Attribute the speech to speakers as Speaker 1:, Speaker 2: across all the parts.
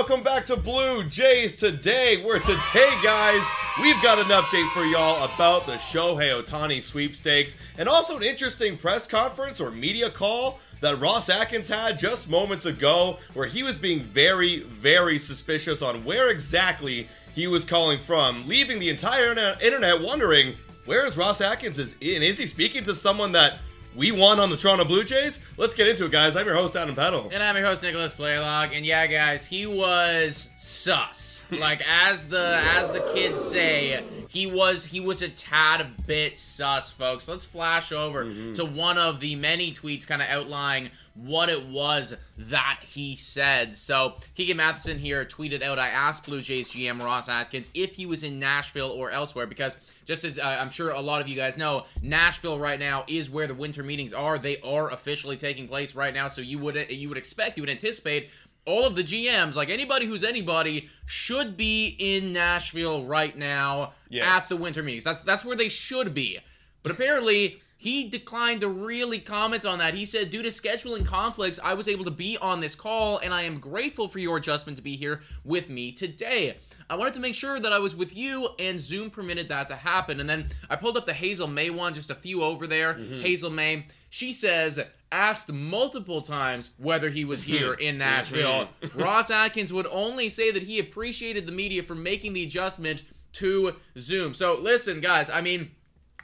Speaker 1: welcome back to Blue Jays today. Where today, guys, we've got an update for y'all about the Shohei Ohtani sweepstakes and also an interesting press conference or media call that Ross Atkins had just moments ago, where he was being very, very suspicious on where exactly he was calling from, leaving the entire internet wondering where is Ross Atkins? Is and is he speaking to someone that we won on the Toronto Blue Jays? Let's get into it, guys. I'm your host, Adam Peddle.
Speaker 2: And I'm your host, Nicholas Paleolog. And yeah, guys, he was sus. like as the as the kids say, he was he was a tad bit sus, folks. Let's flash over mm-hmm. to one of the many tweets kind of outlining what it was that he said. So Keegan Matheson here tweeted out, I asked Blue Jays GM Ross Atkins if he was in Nashville or elsewhere because just as uh, I'm sure a lot of you guys know, Nashville right now is where the winter meetings are. They are officially taking place right now. So you would you would expect, you would anticipate all of the GMs, like anybody who's anybody, should be in Nashville right now yes. at the winter meetings. That's that's where they should be. But apparently he declined to really comment on that. He said, due to scheduling conflicts, I was able to be on this call, and I am grateful for your adjustment to be here with me today. I wanted to make sure that I was with you, and Zoom permitted that to happen. And then I pulled up the Hazel Mae one, just a few over there. Mm-hmm. Hazel Mae, she says, asked multiple times whether he was here in Nashville. Ross Atkins would only say that he appreciated the media for making the adjustment to Zoom. So listen, guys, I mean,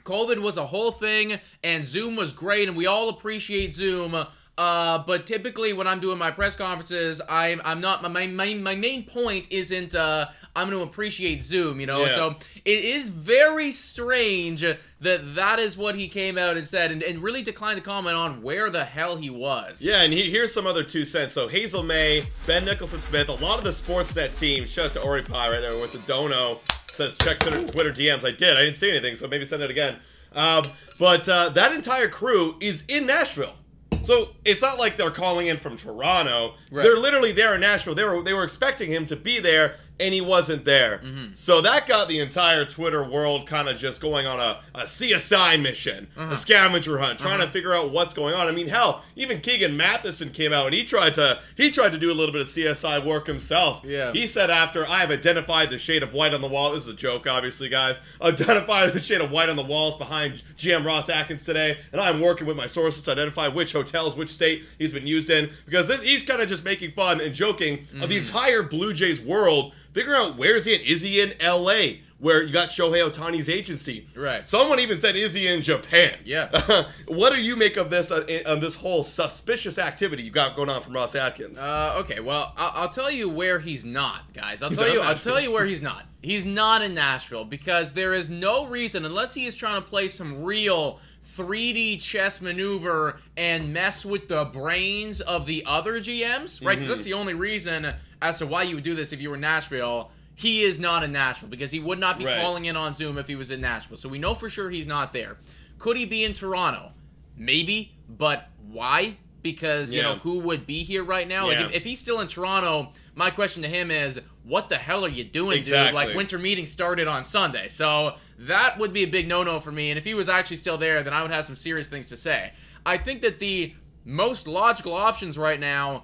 Speaker 2: COVID was a whole thing, and Zoom was great, and we all appreciate Zoom. Uh, but typically when I'm doing my press conferences, I'm I'm not my my, my main point isn't uh, I'm going to appreciate Zoom, you know. Yeah. So it is very strange that that is what he came out and said, and, and really declined to comment on where the hell he was.
Speaker 1: Yeah, and he, here's some other two cents. So Hazel Mae, Ben Nicholson Smith, a lot of the Sportsnet team. Shout out to Ori Pie right there with the dono says check Twitter, Twitter DMs. I did. I didn't see anything, so maybe send it again. Um, but uh, that entire crew is in Nashville. So it's not like they're calling in from Toronto. Right. They're literally there in Nashville. They were they were expecting him to be there, and he wasn't there. Mm-hmm. So that got the entire Twitter world kind of just going on a, a CSI mission, uh-huh. a scavenger hunt, trying uh-huh. to figure out what's going on. I mean, hell, even Keegan Matheson came out and he tried to he tried to do a little bit of CSI work himself.
Speaker 2: Yeah.
Speaker 1: He said after I have identified the shade of white on the wall. This is a joke, obviously, guys. Identify the shade of white on the walls behind GM Ross Atkins today, and I'm working with my sources to identify which hotels, which state he's been used in because this he's kind of just making fun and joking mm-hmm. of the mm-hmm. entire Blue Jays world Figure out where is he in? Is he in L.A.? Where you got Shohei Ohtani's agency?
Speaker 2: Right.
Speaker 1: Someone even said, "Is he in Japan?"
Speaker 2: Yeah.
Speaker 1: what do you make of this? Uh, of this whole suspicious activity you got going on from Ross Atkins?
Speaker 2: Uh, okay. Well, I'll, I'll, tell you where he's not, guys. I'll he's tell you. I'll tell you where he's not. He's not in Nashville because there is no reason, unless he is trying to play some real 3D chess maneuver and mess with the brains of the other GMs, right? Mm-hmm. That's the only reason as to why you would do this if you were in Nashville. He is not in Nashville because he would not be right. calling in on Zoom if he was in Nashville. So we know for sure he's not there. Could he be in Toronto? Maybe, but why? Because you yeah. know who would be here right now. Yeah. Like if, if, he's still in Toronto, my question to him is, what the hell are you doing, exactly. dude? Like winter meeting started on Sunday, so that would be a big no-no for me. And if he was actually still there, then I would have some serious things to say. I think that the most logical options right now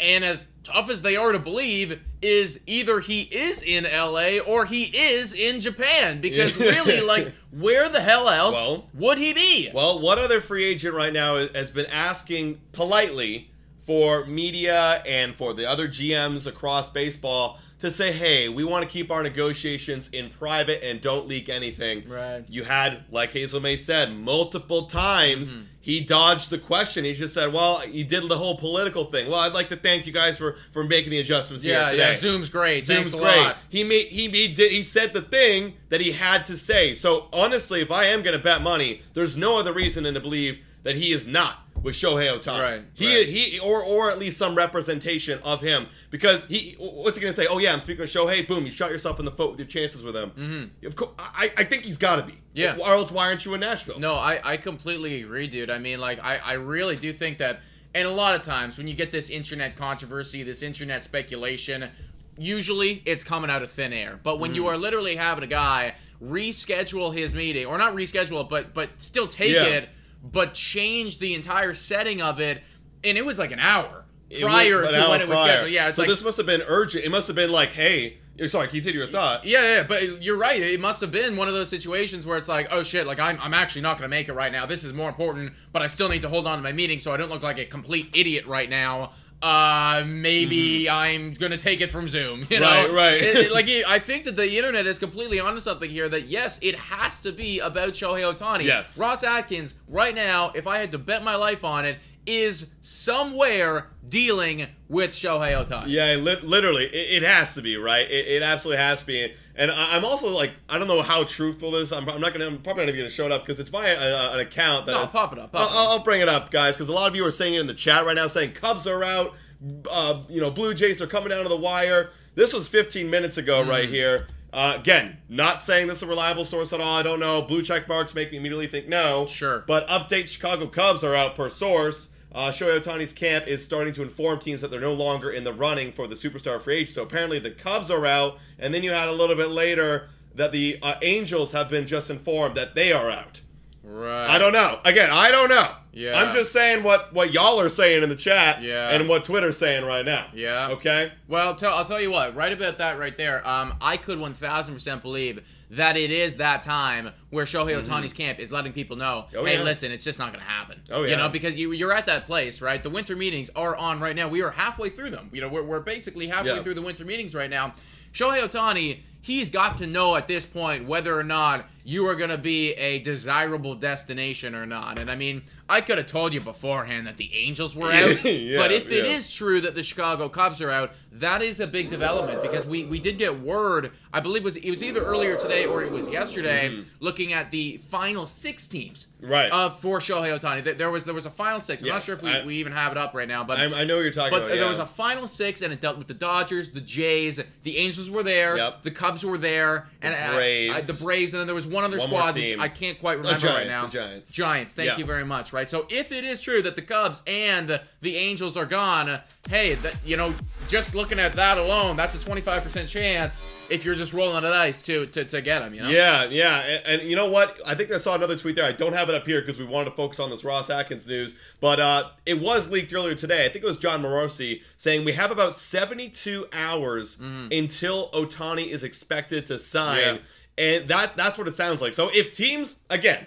Speaker 2: and as tough as they are to believe, is either he is in LA or he is in Japan. Because really, like, where the hell else well, would he be?
Speaker 1: Well, what other free agent right now has been asking politely for media and for the other GMs across baseball to say, hey, we want to keep our negotiations in private and don't leak anything.
Speaker 2: Right.
Speaker 1: You had, like Hazel Mae said, multiple times mm-hmm. he dodged the question. He just said, well, he did the whole political thing. Well, I'd like to thank you guys for for making the adjustments
Speaker 2: yeah,
Speaker 1: here today.
Speaker 2: Yeah, Zoom's great.
Speaker 1: Zoom's great. He made he he did he said the thing that he had to say. So honestly, if I am going to bet money, there's no other reason than to believe that he is not with Shohei Ohtani.
Speaker 2: Right.
Speaker 1: He
Speaker 2: right.
Speaker 1: he or or at least some representation of him because he what's he gonna say? Oh yeah, I'm speaking of Shohei. Boom, you shot yourself in the foot with your chances with him.
Speaker 2: Mm-hmm.
Speaker 1: Of course, I, I think he's got to be.
Speaker 2: Yeah.
Speaker 1: Or else why aren't you in Nashville?
Speaker 2: No, I I completely agree, dude. I mean, like I I really do think that. And a lot of times when you get this internet controversy, this internet speculation, usually it's coming out of thin air. But when mm. you are literally having a guy reschedule his meeting, or not reschedule but but still take yeah. it but changed the entire setting of it, and it was like an hour. Prior
Speaker 1: was-
Speaker 2: to
Speaker 1: hour
Speaker 2: when it was
Speaker 1: prior.
Speaker 2: scheduled. Yeah,
Speaker 1: so
Speaker 2: like
Speaker 1: this must have been urgent. It must have been like, hey, sorry, continue your thought.
Speaker 2: Yeah, yeah, but you're right. It must have been one of those situations where it's like, oh shit, like I'm, I'm actually not going to make it right now. This is more important, but I still need to hold on to my meeting so I don't look like a complete idiot right now. Uh, maybe I'm gonna take it from Zoom. You know,
Speaker 1: Mm-hmm. Right, right.
Speaker 2: It- it- like I think that the internet is completely onto something here. That yes, it has to be about Shohei Ohtani.
Speaker 1: Yes.
Speaker 2: Ross Atkins right now, if I had to bet my life on it, is somewhere dealing with Shohei Ohtani.
Speaker 1: Yeah, li- literally, it, it has to be right. It, it absolutely has to be. And I, I'm also like, I don't know how truthful this. I'm, I'm not gonna. I'm probably not even gonna show it up because it's via a, an account that.
Speaker 2: No,
Speaker 1: is-
Speaker 2: pop it up. Pop
Speaker 1: I'll. I'll- I'll bring it up, guys, because a lot of you are saying it in the chat right now, saying Cubs are out. Uh, you know, Blue Jays are coming down to the wire. This was 15 minutes ago,
Speaker 2: Mm.
Speaker 1: right here. Uh, again, not saying this is a reliable source at all. I don't know. Blue check marks make me immediately think no.
Speaker 2: Sure.
Speaker 1: But update Chicago Cubs are out per source. Uh, Shohei Ohtani's camp is starting to inform teams that they're no longer in the running for the superstar free agent. So apparently the Cubs are out, and then you had a little bit later that the uh, Angels have been just informed that they are out.
Speaker 2: Right.
Speaker 1: I don't know. Again, I don't know.
Speaker 2: Yeah.
Speaker 1: I'm just saying what what y'all are saying in the chat
Speaker 2: Yeah.
Speaker 1: and what Twitter's saying right now.
Speaker 2: Yeah.
Speaker 1: Okay?
Speaker 2: Well, tell, I'll tell you what. Right about that, right there. Um, I could one thousand percent believe that it is that time where Shohei Ohtani's camp is letting people know,
Speaker 1: Mm-hmm. Oh,
Speaker 2: hey,
Speaker 1: yeah.
Speaker 2: listen, it's just not going to happen.
Speaker 1: Oh, yeah.
Speaker 2: You know, because you you're at that place, right? The winter meetings are on right now. We are halfway through them. You know, we're, we're basically halfway
Speaker 1: Yeah.
Speaker 2: through the winter meetings right now. Shohei Ohtani, he's got to know at this point whether or not you are going to be a desirable destination or not. And I mean, I could have told you beforehand that the Angels were out,
Speaker 1: Yeah,
Speaker 2: but if it
Speaker 1: yeah.
Speaker 2: is true that the Chicago Cubs are out, that is a big development because we, we did get word. I believe it was it was either earlier today or it was yesterday, looking at the final six teams
Speaker 1: Mm-hmm. Right.
Speaker 2: uh, for Shohei Ohtani. There- was there was a final six. I'm not sure if we,
Speaker 1: I-
Speaker 2: we even have it up right now, but
Speaker 1: I, I know what you're talking
Speaker 2: but
Speaker 1: about.
Speaker 2: there
Speaker 1: yeah.
Speaker 2: was a final six, and it dealt with the Dodgers, the Jays, the Angels were there,
Speaker 1: Yep.
Speaker 2: the Cubs were there, and I- I-
Speaker 1: Braves.
Speaker 2: the Braves, and then there was one other
Speaker 1: One
Speaker 2: squad which. I can't quite remember right now.
Speaker 1: the Giants.
Speaker 2: Giants. Thank
Speaker 1: Yeah.
Speaker 2: you very much. Right. So if it is true that the Cubs and the Angels are gone, hey, that you know, just looking at that alone, that's a 25% chance if you're just rolling the dice to to, to get them. You know.
Speaker 1: Yeah, yeah, and, and you know what? I think I saw another tweet there. I don't have it up here because we wanted to focus on this Ross Atkins news, but uh, it was leaked earlier today. I think it was Jon Morosi saying we have about 72 hours until Ohtani is expected to sign,
Speaker 2: Yeah.
Speaker 1: and that that's what it sounds like. So if teams again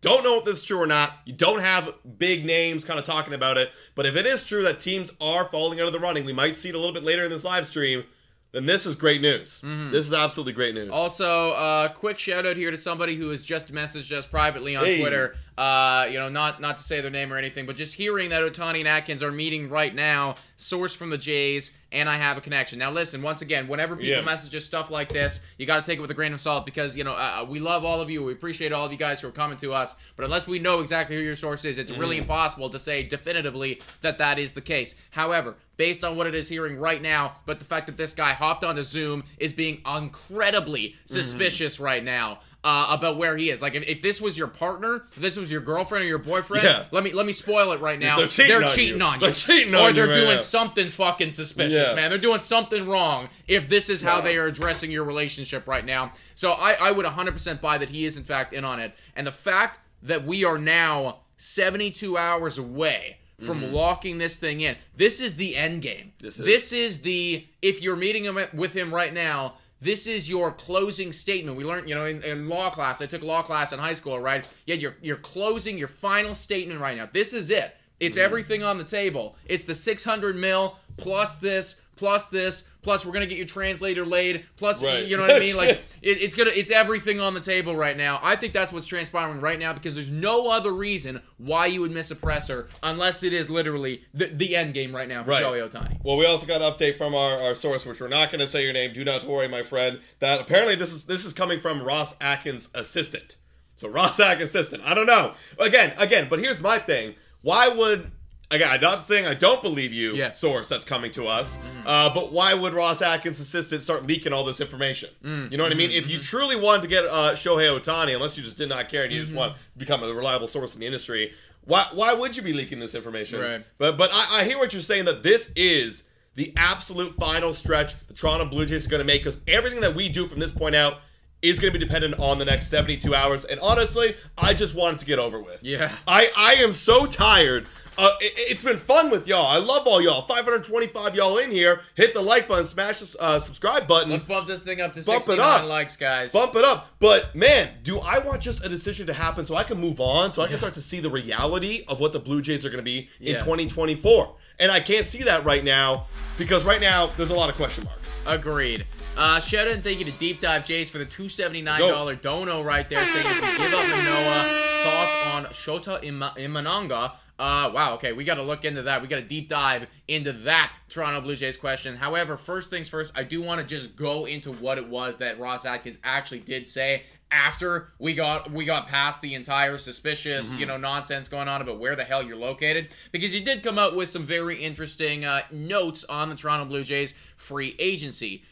Speaker 1: don't know if this is true or not. You don't have big names kind of talking about it. But if it is true that teams are falling out of the running, we might see it a little bit later in this live stream. Then this is great news. This is absolutely great news.
Speaker 2: Also, uh, quick shout out here to somebody who has just messaged us privately on
Speaker 1: Hey.
Speaker 2: Twitter. Uh, you know, not not to say their name or anything, but just hearing that Ohtani and Atkins are meeting right now, source from the Jays, and I have a connection. Now, listen, once again, whenever people
Speaker 1: Yeah.
Speaker 2: message us stuff like this, you got to take it with a grain of salt because you know uh, we love all of you, we appreciate all of you guys who are coming to us, but unless we know exactly who your source is, it's really impossible to say definitively that that is the case. However, based on what it is hearing right now, but the fact that this guy hopped on the Zoom is being incredibly suspicious right now. Uh, about where he is, like if, if this was your partner, if this was your girlfriend or your boyfriend,
Speaker 1: Yeah.
Speaker 2: let me let me spoil it right now.
Speaker 1: They're cheating on you.
Speaker 2: on you.
Speaker 1: They're cheating
Speaker 2: or
Speaker 1: on
Speaker 2: they're
Speaker 1: you
Speaker 2: doing something fucking suspicious,
Speaker 1: Yeah.
Speaker 2: man. They're doing something wrong if this is how
Speaker 1: Yeah.
Speaker 2: they are addressing your relationship right now. So I, I would 100% buy that he is in fact in on it, and the fact that we are now 72 hours away from locking this thing in. This is the end game.
Speaker 1: Mm-hmm. This is.
Speaker 2: This is the if you're meeting him with him right now. This is your closing statement. We learned, you know, in, in law class. I took law class in high school, right? Yeah, you're you're closing your final statement right now. This is it. It's
Speaker 1: Mm-hmm.
Speaker 2: everything on the table. It's the 600 mil plus this plus this plus we're gonna get your translator laid plus
Speaker 1: Right.
Speaker 2: you know what I mean? Like it, it's gonna it's everything on the table right now. I think that's what's transpiring right now because there's no other reason why you would miss a presser unless it is literally the, the end game right now for
Speaker 1: Right.
Speaker 2: Shohei Ohtani.
Speaker 1: Well, we also got an update from our, our source, which we're not going to say your name. Do not worry, my friend. That apparently this is this is coming from Ross Atkins' assistant. So Ross Atkins' assistant. I don't know. Again, again. But here's my thing. Why would again? I'm not saying I don't believe you,
Speaker 2: Yeah.
Speaker 1: source that's coming to us. Mm. Uh, but why would Ross Atkins' assistant start leaking all this information? Mm. You know what I mean? Mm-hmm, if you mm-hmm. truly wanted to get uh, Shohei Ohtani, unless you just did not care and you just mm-hmm. want to become a reliable source in the industry. Why, why would you be leaking this information?
Speaker 2: Right.
Speaker 1: But but I, I hear what you're saying that this is the absolute final stretch the Toronto Blue Jays are going to make because everything that we do from this point out is going to be dependent on the next 72 hours. And honestly, I just want it to get over with.
Speaker 2: Yeah.
Speaker 1: I, I am so tired. Uh, it, has been fun with y'all. I love all y'all. 525 y'all in here. Hit the like button, smash the uh, subscribe button.
Speaker 2: Let's bump this thing up to
Speaker 1: Bump it
Speaker 2: 69
Speaker 1: up.
Speaker 2: likes, guys.
Speaker 1: Bump it up. But man, do I want just a decision to happen so I can move on, so I can start to see the reality of what the Blue Jays are going to be in 2024? And I can't see that right now because right now there's a lot of question marks.
Speaker 2: Agreed. Uh, shout out and thank you to Deep Dive Jays for the $279 dono right there saying if we give up Manoah, thoughts on Shota Ima- Imanaga. Uh, wow, okay, we got to look into that. We got to deep dive into that Toronto Blue Jays question. However, first things first, I do want to just go into what it was that Ross Atkins actually did say after we got we got past the entire suspicious you know nonsense going on about where the hell you're located because he did come out with some very interesting uh, notes on the Toronto Blue Jays free agency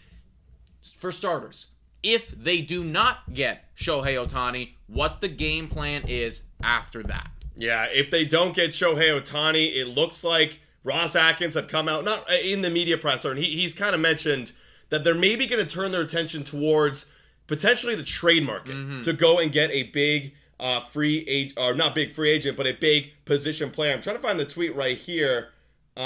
Speaker 2: for starters, if they do not get Shohei Ohtani, what the game plan is after that.
Speaker 1: Yeah, if they don't get Shohei Ohtani, it looks like Ross Atkins have come out, not uh, in the media presser, and he, he's kind of mentioned that they're maybe going to turn their attention towards potentially the trade market to go and get a big uh, free agent, or not big free agent, but a big position player. I'm trying to find the tweet right here. Uh,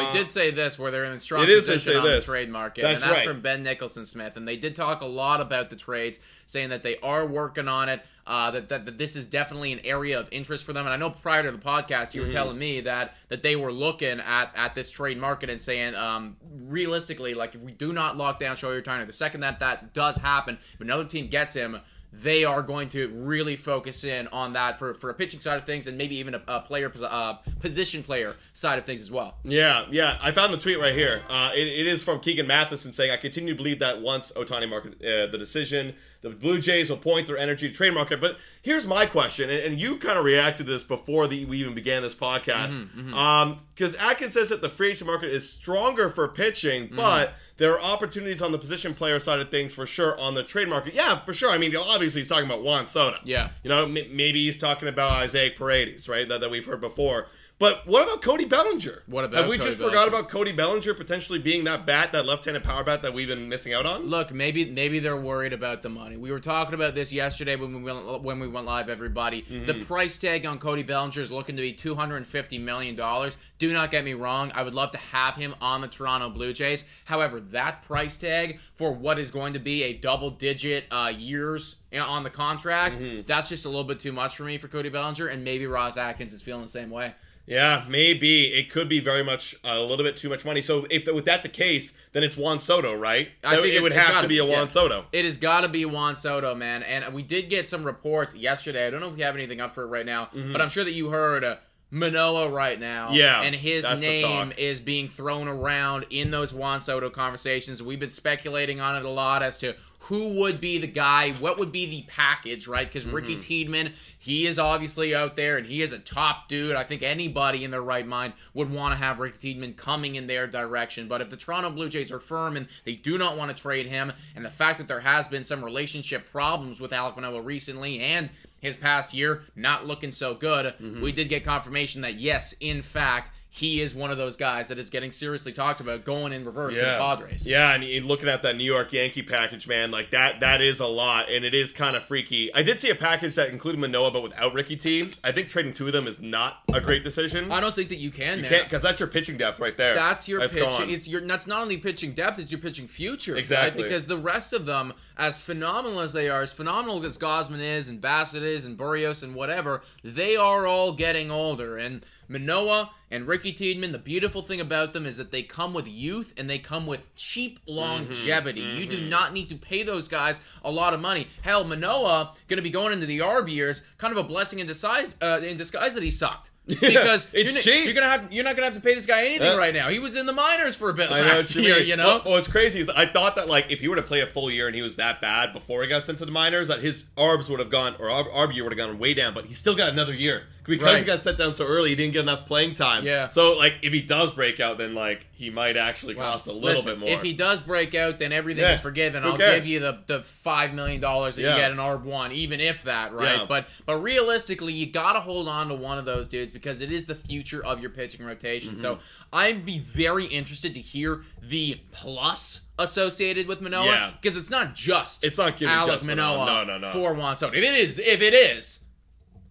Speaker 2: Well, he did say this, where they're in a strong
Speaker 1: It is to
Speaker 2: position on
Speaker 1: this.
Speaker 2: the trade market,
Speaker 1: That's
Speaker 2: and that's
Speaker 1: right.
Speaker 2: from Ben Nicholson Smith. And they did talk a lot about the trades, saying that they are working on it. Uh, that, that that this is definitely an area of interest for them. And I know prior to the podcast, you were
Speaker 1: Mm-hmm.
Speaker 2: telling me that that they were looking at at this trade market and saying, um, realistically, like if we do not lock down Shohei Ohtani, the second that that does happen, if another team gets him. They are going to really focus in on that for, for a pitching side of things and maybe even a, a player uh, position player side of things as well.
Speaker 1: Yeah, yeah. I found the tweet right here. Uh, it, it is from Keegan Matheson saying, I continue to believe that once Ohtani market uh, the decision, the Blue Jays will point their energy to trade market. But here's my question, and, and you kind of reacted to this before the, we even began this podcast.
Speaker 2: Mm-hmm,
Speaker 1: Um, Because Atkins says that the free agent market is stronger for pitching,
Speaker 2: Mm-hmm.
Speaker 1: but there are opportunities on the position player side of things for sure on the trade market. Yeah, for sure. I mean, obviously he's talking about Juan Soto.
Speaker 2: Yeah.
Speaker 1: You know, m- maybe he's talking about Isaiah Paredes, right? That, that we've heard before. But what about Cody Bellinger?
Speaker 2: What about
Speaker 1: Have we
Speaker 2: Cody
Speaker 1: just forgot about Cody Bellinger potentially being that bat, that left-handed power bat that we've been missing out on?
Speaker 2: Look, maybe maybe they're worried about the money. We were talking about this yesterday when we went when we went live. Everybody, the
Speaker 1: Mm-hmm.
Speaker 2: price tag on Cody Bellinger is looking to be two hundred and fifty million dollars. Do not get me wrong. I would love to have him on the Toronto Blue Jays. However, that price tag for what is going to be a double-digit uh, years on the contract,
Speaker 1: Mm-hmm.
Speaker 2: that's just a little bit too much for me for Cody Bellinger. And maybe Ross Atkins is feeling the same way.
Speaker 1: Yeah, maybe it could be very much a little bit too much money. So if with that the case, then it's Juan Soto, right?
Speaker 2: I think
Speaker 1: it would have
Speaker 2: gotta
Speaker 1: be a Juan
Speaker 2: yeah.
Speaker 1: Soto.
Speaker 2: It has got to be Juan Soto, man. And we did get some reports yesterday. I don't know if you have anything up for it right now, but I'm sure that you heard uh, Manoah right now.
Speaker 1: Yeah,
Speaker 2: And his name is being thrown around in those Juan Soto conversations. We've been speculating on it a lot as to who would be the guy, what would be the package, right? Because Ricky
Speaker 1: Mm-hmm.
Speaker 2: Tiedemann, he is obviously out there and he is a top dude. I think anybody in their right mind would want to have Ricky Tiedemann coming in their direction. But if the Toronto Blue Jays are firm and they do not want to trade him, and the fact that there has been some relationship problems with Alek Manoah recently and his past year not looking so good,
Speaker 1: Mm-hmm.
Speaker 2: we did get confirmation that yes, in fact, he is one of those guys that is getting seriously talked about going in reverse to the Padres.
Speaker 1: Yeah, and you- looking at that New York Yankee package, man, like that that is a lot, and it is kind of freaky. I did see a package that included Manoah, but without Ricky T. I think trading two of them is not a great decision.
Speaker 2: I don't think that you can,
Speaker 1: you
Speaker 2: man.
Speaker 1: because that's your pitching depth right there.
Speaker 2: That's your
Speaker 1: That's
Speaker 2: pitching.
Speaker 1: gone.
Speaker 2: It's your. That's not only pitching depth; it's your pitching future. right?
Speaker 1: Exactly.
Speaker 2: Because the rest of them, as phenomenal as they are, as phenomenal as Gausman is, and Bassitt is, and Berrios, and whatever, they are all getting older. And Manoah and Ricky Tiedemann, the beautiful thing about them is that they come with youth and they come with cheap longevity. You do not need to pay those guys a lot of money. Hell, Manoah going to be going into the ARB years, kind of a blessing in disguise. Uh, in disguise that he sucked. Because
Speaker 1: it's
Speaker 2: you're,
Speaker 1: cheap.
Speaker 2: You're gonna have you're not gonna have to pay this guy anything
Speaker 1: Uh,
Speaker 2: right now. He was in the minors for a bit
Speaker 1: I know
Speaker 2: last
Speaker 1: what
Speaker 2: year,
Speaker 1: mean.
Speaker 2: you know.
Speaker 1: Well, what's crazy is I thought that like if he were to play a full year and he was that bad before he got sent to the minors, that his ARBs would have gone or ARB, ARB year would have gone way down. But he's still got another year because
Speaker 2: Right.
Speaker 1: he got set down so early, he didn't get enough playing time.
Speaker 2: Yeah.
Speaker 1: So like, if he does break out, then like he might actually
Speaker 2: Well,
Speaker 1: cost a little
Speaker 2: listen,
Speaker 1: bit more.
Speaker 2: If he does break out, then everything
Speaker 1: Yeah,
Speaker 2: is forgiven.
Speaker 1: who
Speaker 2: I'll
Speaker 1: cares?
Speaker 2: give you the, the five million dollars that
Speaker 1: Yeah.
Speaker 2: you get in ARB one, even if that, right?
Speaker 1: Yeah.
Speaker 2: But but realistically, you gotta hold on to one of those dudes because it is the future of your pitching rotation.
Speaker 1: Mm-hmm.
Speaker 2: So I'd be very interested to hear the plus associated with Manoah
Speaker 1: Yeah.
Speaker 2: because it's not just
Speaker 1: It's not
Speaker 2: Alek
Speaker 1: just
Speaker 2: Manoah,
Speaker 1: Manoah. No, no, no.
Speaker 2: for Juan Soto. If it is, if it is,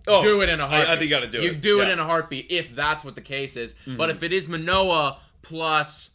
Speaker 1: oh,
Speaker 2: do it in a heartbeat.
Speaker 1: I, think you got to do
Speaker 2: you
Speaker 1: it.
Speaker 2: do it
Speaker 1: Yeah. Mm-hmm.
Speaker 2: in a heartbeat if that's what the case is. But if it is Manoah plus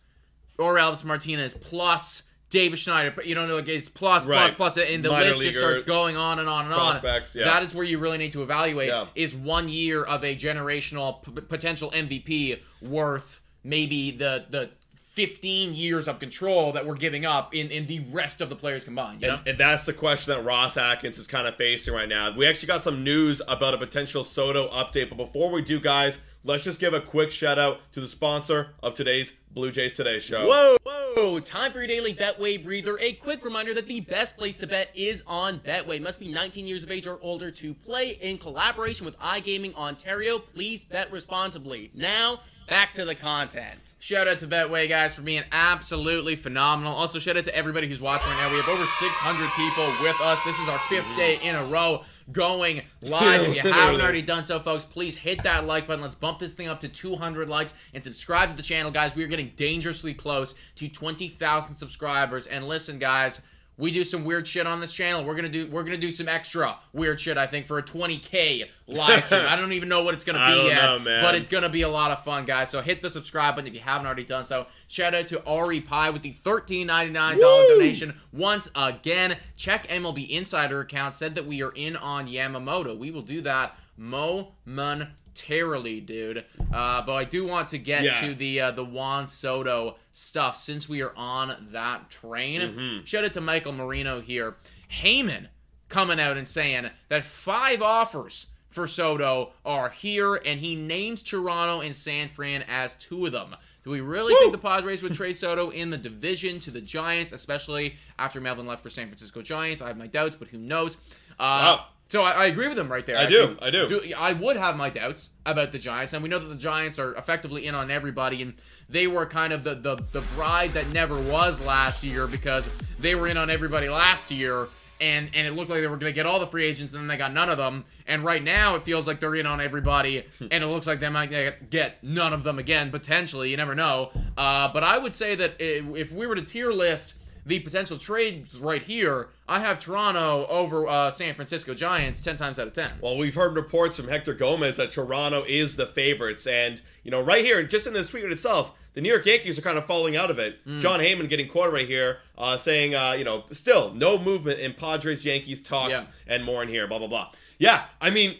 Speaker 2: or Elvis Martinez plus Davis Schneider, but you don't know like it's plus
Speaker 1: Right.
Speaker 2: plus plus, and the
Speaker 1: Minor
Speaker 2: list just starts going on and on and on.
Speaker 1: yeah.
Speaker 2: That is where you really need to evaluate:
Speaker 1: Yeah.
Speaker 2: is one year of a generational p- potential MVP worth maybe the the 15 years of control that we're giving up in, in the rest of the players combined. You know?
Speaker 1: And, and that's the question that Ross Atkins is kind of facing right now. We actually got some news about a potential Soto update, but before we do, guys, let's just give a quick shout out to the sponsor of today's Blue Jays Today show.
Speaker 2: Whoa, whoa! Time for your daily Betway breather. A quick reminder that the best place to bet is on Betway. Must be 19 years of age or older to play in collaboration with iGaming Ontario. Please bet responsibly. Now, back to the content. Shout out to Betway, guys, for being absolutely phenomenal. Also, shout out to everybody who's watching right now. We have over 600 people with us. This is our fifth day in a row going live. If you haven't already done so, folks, please hit that like button. Let's bump this thing up to 200 likes and subscribe to the channel, guys. We are getting dangerously close to 20,000 subscribers. And listen, guys, we do some weird shit on this channel. We're gonna do we're gonna do some extra weird shit. I think for a 20k live stream. I don't even know what it's gonna be yet,
Speaker 1: know,
Speaker 2: but it's gonna be a lot of fun, guys. So hit the subscribe button if you haven't already done so. Shout out to Ari Pie with the $13.99 donation once again. Check MLB Insider account said that we are in on Yamamoto. We will do that Mo momentarily, dude. Uh, but I do want to get
Speaker 1: Yeah.
Speaker 2: to the uh, the Juan Soto stuff since we are on that train.
Speaker 1: Mhm.
Speaker 2: Shout out to Michael Marino here. Heyman coming out and saying that five offers for Soto are here, and he names Toronto and San Fran as two of them. Do we really think the Padres would trade Soto in the division to the Giants, especially after Melvin left for San Francisco Giants? I have my doubts, but who knows? Uh,
Speaker 1: Wow.
Speaker 2: So I, I agree with him right there.
Speaker 1: I do, I do.
Speaker 2: I would have my doubts about the Giants, and we know that the Giants are effectively in on everybody, and they were kind of the the, the bride that never was last year because they were in on everybody last year, and and it looked like they were going to get all the free agents, and then they got none of them. And right now, it feels like they're in on everybody, and it looks like they might get- get none of them again potentially. You never know. Uh, but I would say that if we were to tier list the potential trades right here, I have Toronto over uh, San Francisco Giants ten times out of ten.
Speaker 1: Well, we've heard reports from Hector Gomez that Toronto is the favorites, and you know, right here, just in this tweet itself, the New York Yankees are kind of falling out of it.
Speaker 2: Mm.
Speaker 1: Jon Heyman getting quoted right here, uh, saying, uh, you know, still no movement in Padres Yankees talks
Speaker 2: Yeah.
Speaker 1: and more in here, blah blah blah. Yeah, I mean,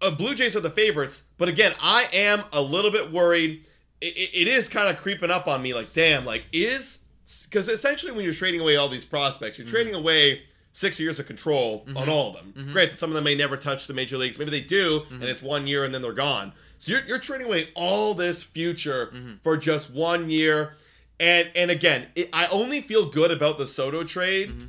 Speaker 1: uh, Blue Jays are the favorites, but again, I am a little bit worried. It, it- it is kind of creeping up on me, like, damn, like, is because essentially when you're trading away all these prospects,
Speaker 2: Mm-hmm.
Speaker 1: you're trading away six years of control on all of them. Granted, some of them may never touch the major leagues. Maybe they do,
Speaker 2: Mm-hmm.
Speaker 1: and it's one year and then they're gone. So you're, you're trading away all this future
Speaker 2: Mm-hmm.
Speaker 1: for just one year. And and again, it, I only feel good about the Soto trade
Speaker 2: Mm-hmm.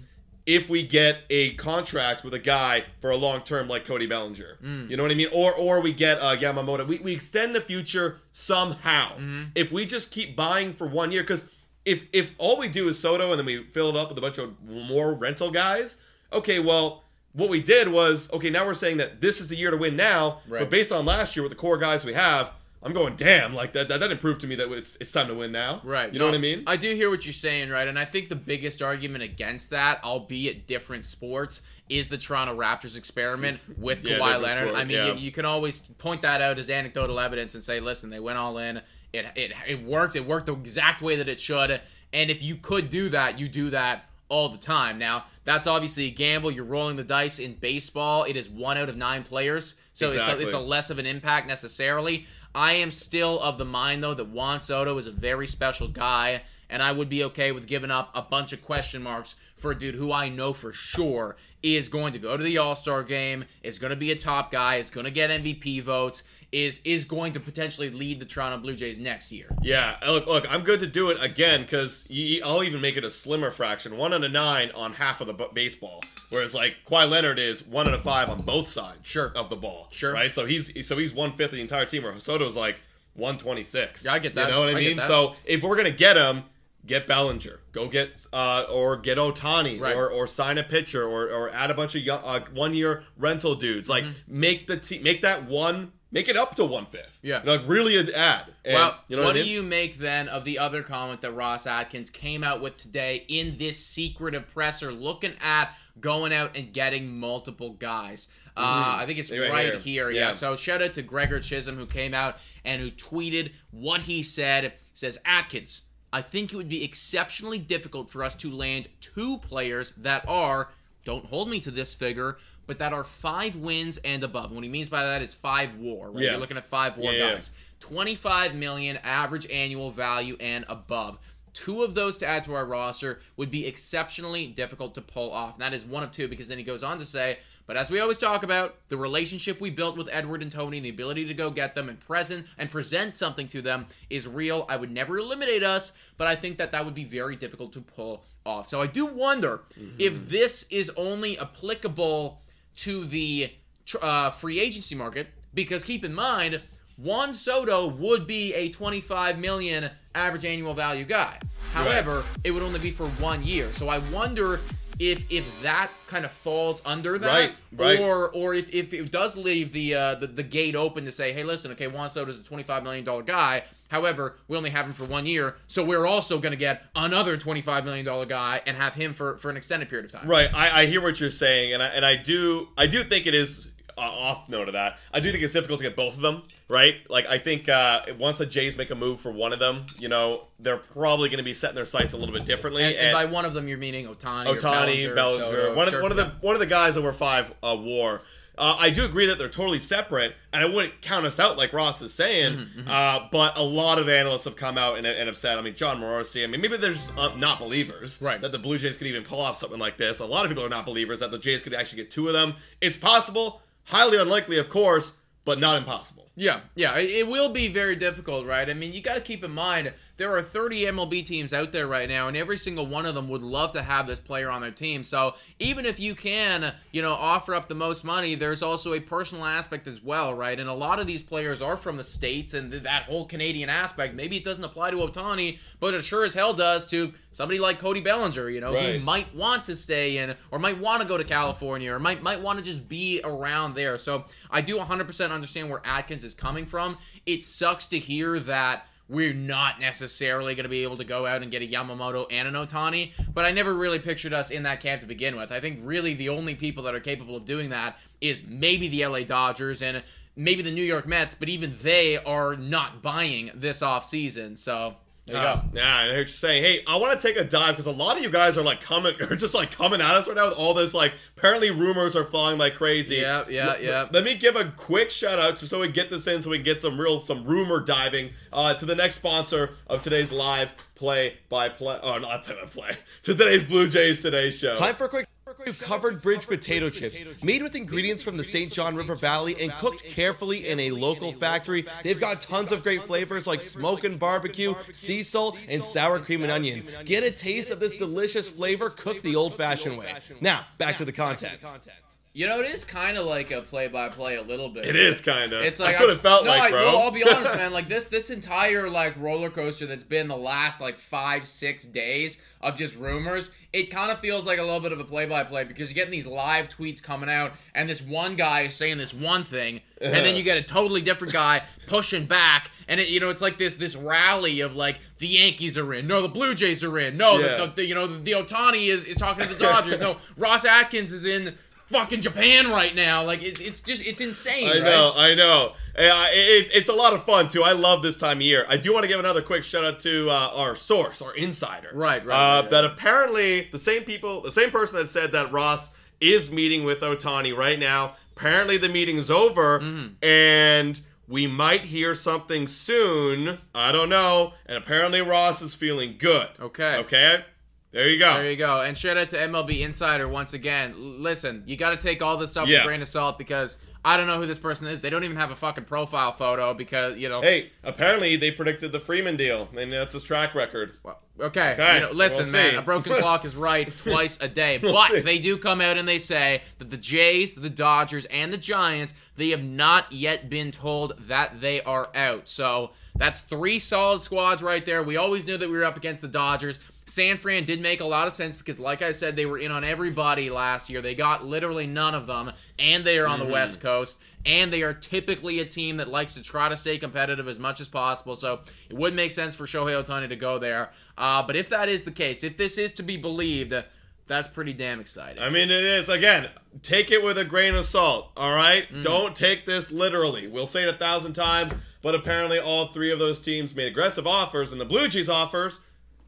Speaker 1: if we get a contract with a guy for a long term like Cody Bellinger.
Speaker 2: Mm.
Speaker 1: You know what I mean? Or or we get uh, Yamamoto. We, we extend the future somehow.
Speaker 2: Mm-hmm.
Speaker 1: If we just keep buying for one year, because if if all we do is Soto and then we fill it up with a bunch of more rental guys, okay, well, what we did was okay. Now we're saying that this is the year to win now,
Speaker 2: Right.
Speaker 1: but based on last year with the core guys we have. I'm going, damn, like that, that, that didn't prove to me that it's, it's time to win now.
Speaker 2: Right.
Speaker 1: You know
Speaker 2: No,
Speaker 1: what I mean?
Speaker 2: I do hear what you're saying, right? And I think the biggest argument against that, albeit different sports, is the Toronto Raptors experiment with
Speaker 1: Yeah,
Speaker 2: Kawhi Leonard.
Speaker 1: sport,
Speaker 2: I mean,
Speaker 1: yeah.
Speaker 2: you, you can always point that out as anecdotal evidence and say, listen, they went all in. It, it, it worked. It worked the exact way that it should. And if you could do that, you do that all the time. Now, that's obviously a gamble. You're rolling the dice in baseball. It is one out of nine players. So it's, a, it's a less of an impact necessarily. I am still of the mind though that Juan Soto is a very special guy, and I would be okay with giving up a bunch of question marks for a dude who I know for sure is going to go to the All Star game, is going to be a top guy, is going to get MVP votes, is is going to potentially lead the Toronto Blue Jays next year.
Speaker 1: Yeah, look, look, I'm good to do it again because I'll even make it a slimmer fraction, one out of nine on half of the b- baseball, whereas like Kawhi Leonard is one out of five on both sides
Speaker 2: Sure.
Speaker 1: of the ball.
Speaker 2: Sure.
Speaker 1: right? So he's so he's one fifth of the entire team. Where Soto's like 126.
Speaker 2: Yeah, I get that.
Speaker 1: You know what I,
Speaker 2: I
Speaker 1: mean? So if we're gonna get him. Get Bellinger, go get uh, or get Ohtani,
Speaker 2: Right.
Speaker 1: or or sign a pitcher, or or add a bunch of young, uh, one year rental dudes. Like
Speaker 2: Mm-hmm.
Speaker 1: make the team, make that one, make it up to one fifth.
Speaker 2: Yeah.
Speaker 1: like really an add. And,
Speaker 2: well,
Speaker 1: you know
Speaker 2: what
Speaker 1: what, I
Speaker 2: do you make then of the other comment that Ross Atkins came out with today in this secretive presser, looking at going out and getting multiple guys? Uh, I think it's
Speaker 1: Right
Speaker 2: right,
Speaker 1: here.
Speaker 2: here.
Speaker 1: Yeah.
Speaker 2: Yeah. So shout out to Gregor Chisholm who came out and who tweeted what he said. He says Atkins. I think it would be exceptionally difficult for us to land two players that are, don't hold me to this figure, but that are five wins and above. And what he means by that is five war, right?
Speaker 1: Yeah.
Speaker 2: You're looking at five war
Speaker 1: Yeah, yeah.
Speaker 2: guys. 25 million average annual value and above. Two of those to add to our roster would be exceptionally difficult to pull off. And that is one of two because then he goes on to say, but as we always talk about, the relationship we built with Edward and Tony and the ability to go get them and present and present something to them is real. I would never eliminate us, but I think that that would be very difficult to pull off. So I do wonder if this is only applicable to the uh, free agency market because keep in mind Juan Soto would be a 25 million average annual value guy. However, it would only be for one year. So I wonder if if that kind of falls under that,
Speaker 1: Right, right.
Speaker 2: or or if, if it does leave the, uh, the the gate open to say, hey, listen, okay, Juan Soto's a 25 million dollar guy. However, we only have him for one year, so we're also going to get another 25 million dollar guy and have him for for an extended period of time.
Speaker 1: Right, I, I hear what you're saying, and I and I do I do think it is uh, off note of that. I do think it's difficult to get both of them right. Like I think uh, once the Jays make a move for one of them, you know they're probably going to be setting their sights a little bit differently.
Speaker 2: And, and by one of them, you're meaning Ohtani, or
Speaker 1: Ohtani,
Speaker 2: Bellinger,
Speaker 1: Bellinger,
Speaker 2: Soto,
Speaker 1: one, of, one of the one of the guys over five uh, war. Uh, I do agree that they're totally separate, and I wouldn't count us out like Ross is saying.
Speaker 2: Mm-hmm,
Speaker 1: Uh, but a lot of analysts have come out and, and have said, I mean, Jon Morosi. I mean, maybe there's uh, not believers
Speaker 2: Right.
Speaker 1: that the Blue Jays could even pull off something like this. A lot of people are not believers that the Jays could actually get two of them. It's possible, highly unlikely, of course, but not impossible.
Speaker 2: Yeah, yeah, it will be very difficult, right? I mean, you got to keep in mind there are 30 MLB teams out there right now, and every single one of them would love to have this player on their team. So even if you can, you know, offer up the most money, there's also a personal aspect as well, right? And a lot of these players are from the states, and th- that whole Canadian aspect. Maybe it doesn't apply to Ohtani, but it sure as hell does to somebody like Cody Bellinger, you know,
Speaker 1: Right.
Speaker 2: who might want to stay in, or might want to go to California, or might might want to just be around there. So I do 100% understand where Atkins is coming from. It sucks to hear that we're not necessarily going to be able to go out and get a Yamamoto and an Ohtani, but I never really pictured us in that camp to begin with. I think really the only people that are capable of doing that is maybe the LA Dodgers and maybe the New York Mets, but even they are not buying this offseason. So there you
Speaker 1: Uh,
Speaker 2: go.
Speaker 1: Yeah, I hear what you're saying. Hey, I want to take a dive because a lot of you guys are like coming, are just like coming at us right now with all this. Like, apparently rumors are flying like crazy.
Speaker 2: Yeah, yeah,
Speaker 1: L-
Speaker 2: yeah.
Speaker 1: Let me give a quick shout out just so we get this in, so we can get some real, some rumor diving uh, to the next sponsor of today's live play by play. Oh, not play by play. To today's Blue Jays Today show.
Speaker 3: Time for a quick covered bridge potato chips. Made with ingredients from the St. John River Valley and cooked carefully in a local factory, they've got tons of great flavors like smoke and barbecue, sea salt, and sour cream and onion. Get a taste of this delicious flavor cooked the old fashioned way. Now, back to the content.
Speaker 2: You know, it is kind of like a play-by-play a little bit.
Speaker 1: it is kind of.
Speaker 2: It's like
Speaker 1: that's what
Speaker 2: I-
Speaker 1: it felt
Speaker 2: no,
Speaker 1: like,
Speaker 2: I,
Speaker 1: bro.
Speaker 2: Well, I'll be honest, man. Like this, this entire like roller coaster that's been the last like five, six days of just rumors. It kind of feels like a little bit of a play-by-play because you're getting these live tweets coming out, and this one guy is saying this one thing, and then you get a totally different guy pushing back, and it, you know it's like this this rally of like the Yankees are in, no, the Blue Jays are in, no,
Speaker 1: Yeah.
Speaker 2: the, the, the you know the, the Ohtani is is talking to the Dodgers, no, Ross Atkins is in. Fucking Japan right now, like it, it's just it's insane.
Speaker 1: I
Speaker 2: right?
Speaker 1: know, I know. Uh, it, it's a lot of fun too. I love this time of year. I do want to give another quick shout out to uh, our source, our insider.
Speaker 2: Right, right,
Speaker 1: Uh,
Speaker 2: right,
Speaker 1: That apparently the same people, the same person that said that Ross is meeting with Ohtani right now. Apparently the meeting's over,
Speaker 2: Mm-hmm.
Speaker 1: and we might hear something soon. I don't know. And apparently Ross is feeling good.
Speaker 2: Okay.
Speaker 1: Okay? There you go.
Speaker 2: There you go. And shout out to MLB Insider once again. Listen, you got to take all this stuff with a grain of salt because I don't know who this person is. They don't even have a fucking profile photo because, you know.
Speaker 1: Hey, apparently they predicted the Freeman deal, and that's his track record.
Speaker 2: Well, okay.
Speaker 1: Okay,
Speaker 2: You know, listen,
Speaker 1: we'll
Speaker 2: man, a broken clock is right twice a day.
Speaker 1: We'll
Speaker 2: but
Speaker 1: see.
Speaker 2: they do come out and they say that the Jays, the Dodgers, and the Giants, they have not yet been told that they are out. So that's three solid squads right there. We always knew that we were up against the Dodgers. San Fran did make a lot of sense because, like I said, they were in on everybody last year. They got literally none of them, and they are on
Speaker 1: Mm-hmm.
Speaker 2: the West Coast, and they are typically a team that likes to try to stay competitive as much as possible. So it would make sense for Shohei Ohtani to go there. Uh, but if that is the case, if this is to be believed, that's pretty damn exciting.
Speaker 1: I mean, it is. Again, take it with a grain of salt, all right?
Speaker 2: Mm-hmm.
Speaker 1: Don't take this literally. We'll say it a thousand times, but apparently all three of those teams made aggressive offers, and the Blue Jays offers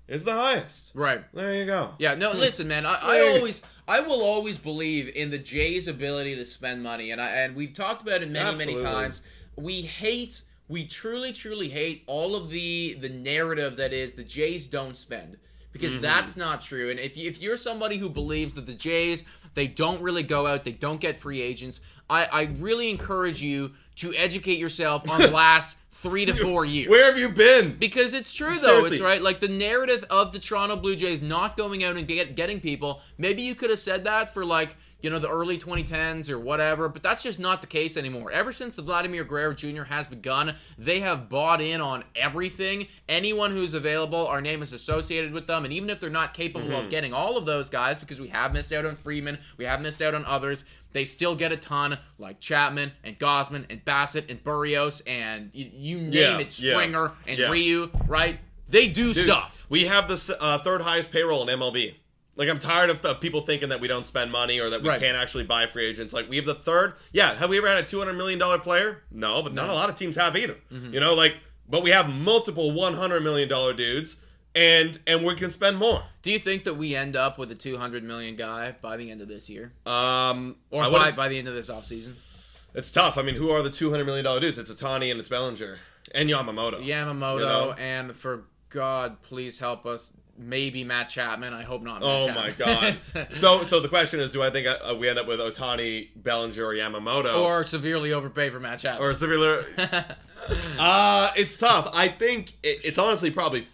Speaker 1: is the highest.
Speaker 2: right.
Speaker 1: There you go.
Speaker 2: Yeah, no, listen, man. I, I always, I will always believe in the Jays' ability to spend money, and I and we've talked about it many,
Speaker 1: Absolutely.
Speaker 2: many times. We hate, we truly, truly hate all of the the narrative that is the Jays don't spend because
Speaker 1: Mm-hmm.
Speaker 2: that's not true. And if you, if you're somebody who believes that the Jays they don't really go out, they don't get free agents, I I really encourage you to educate yourself on the last three to four years.
Speaker 1: Where have you been?
Speaker 2: Because it's true though,
Speaker 1: Seriously.
Speaker 2: it's right. Like the narrative of the Toronto Blue Jays not going out and get, getting people. Maybe you could have said that for like you know the early 2010s or whatever, but that's just not the case anymore. Ever since the Vladimir Guerrero Jr. has begun, they have bought in on everything. Anyone who's available, our name is associated with them, and even if they're not capable
Speaker 1: Mm-hmm.
Speaker 2: of getting all of those guys, because we have missed out on Freeman, we have missed out on others. They still get a ton, like Chapman and Gausman and Bassitt and Berrios and you, you name
Speaker 1: Yeah,
Speaker 2: it,
Speaker 1: yeah,
Speaker 2: Springer and
Speaker 1: yeah.
Speaker 2: Ryu, right? They do
Speaker 1: Dude,
Speaker 2: stuff.
Speaker 1: We have the uh, third highest payroll in MLB. Like I'm tired of uh, people thinking that we don't spend money or that we
Speaker 2: Right.
Speaker 1: can't actually buy free agents. Like we have the third. Yeah, have we ever had a 200 million dollar player? No, but not a lot of teams have either.
Speaker 2: Mm-hmm.
Speaker 1: You know, like but we have multiple 100 million dollar dudes, and and we can spend more.
Speaker 2: Do you think that we end up with a 200 million guy by the end of this year?
Speaker 1: Um,
Speaker 2: Or by, by the end of this offseason?
Speaker 1: it's tough. I mean, who are the 200 million dollar dudes? It's Ohtani and it's Bellinger and Yamamoto.
Speaker 2: Yamamoto,
Speaker 1: You know?
Speaker 2: and for God, please help us. Maybe Matt Chapman. I hope not. Matt
Speaker 1: Oh
Speaker 2: Chapman.
Speaker 1: my god. so so the question is, do I think uh, we end up with Ohtani, Bellinger, or Yamamoto,
Speaker 2: or severely overpay for Matt Chapman.
Speaker 1: or similar? Uh, it's tough. I think it, it's honestly probably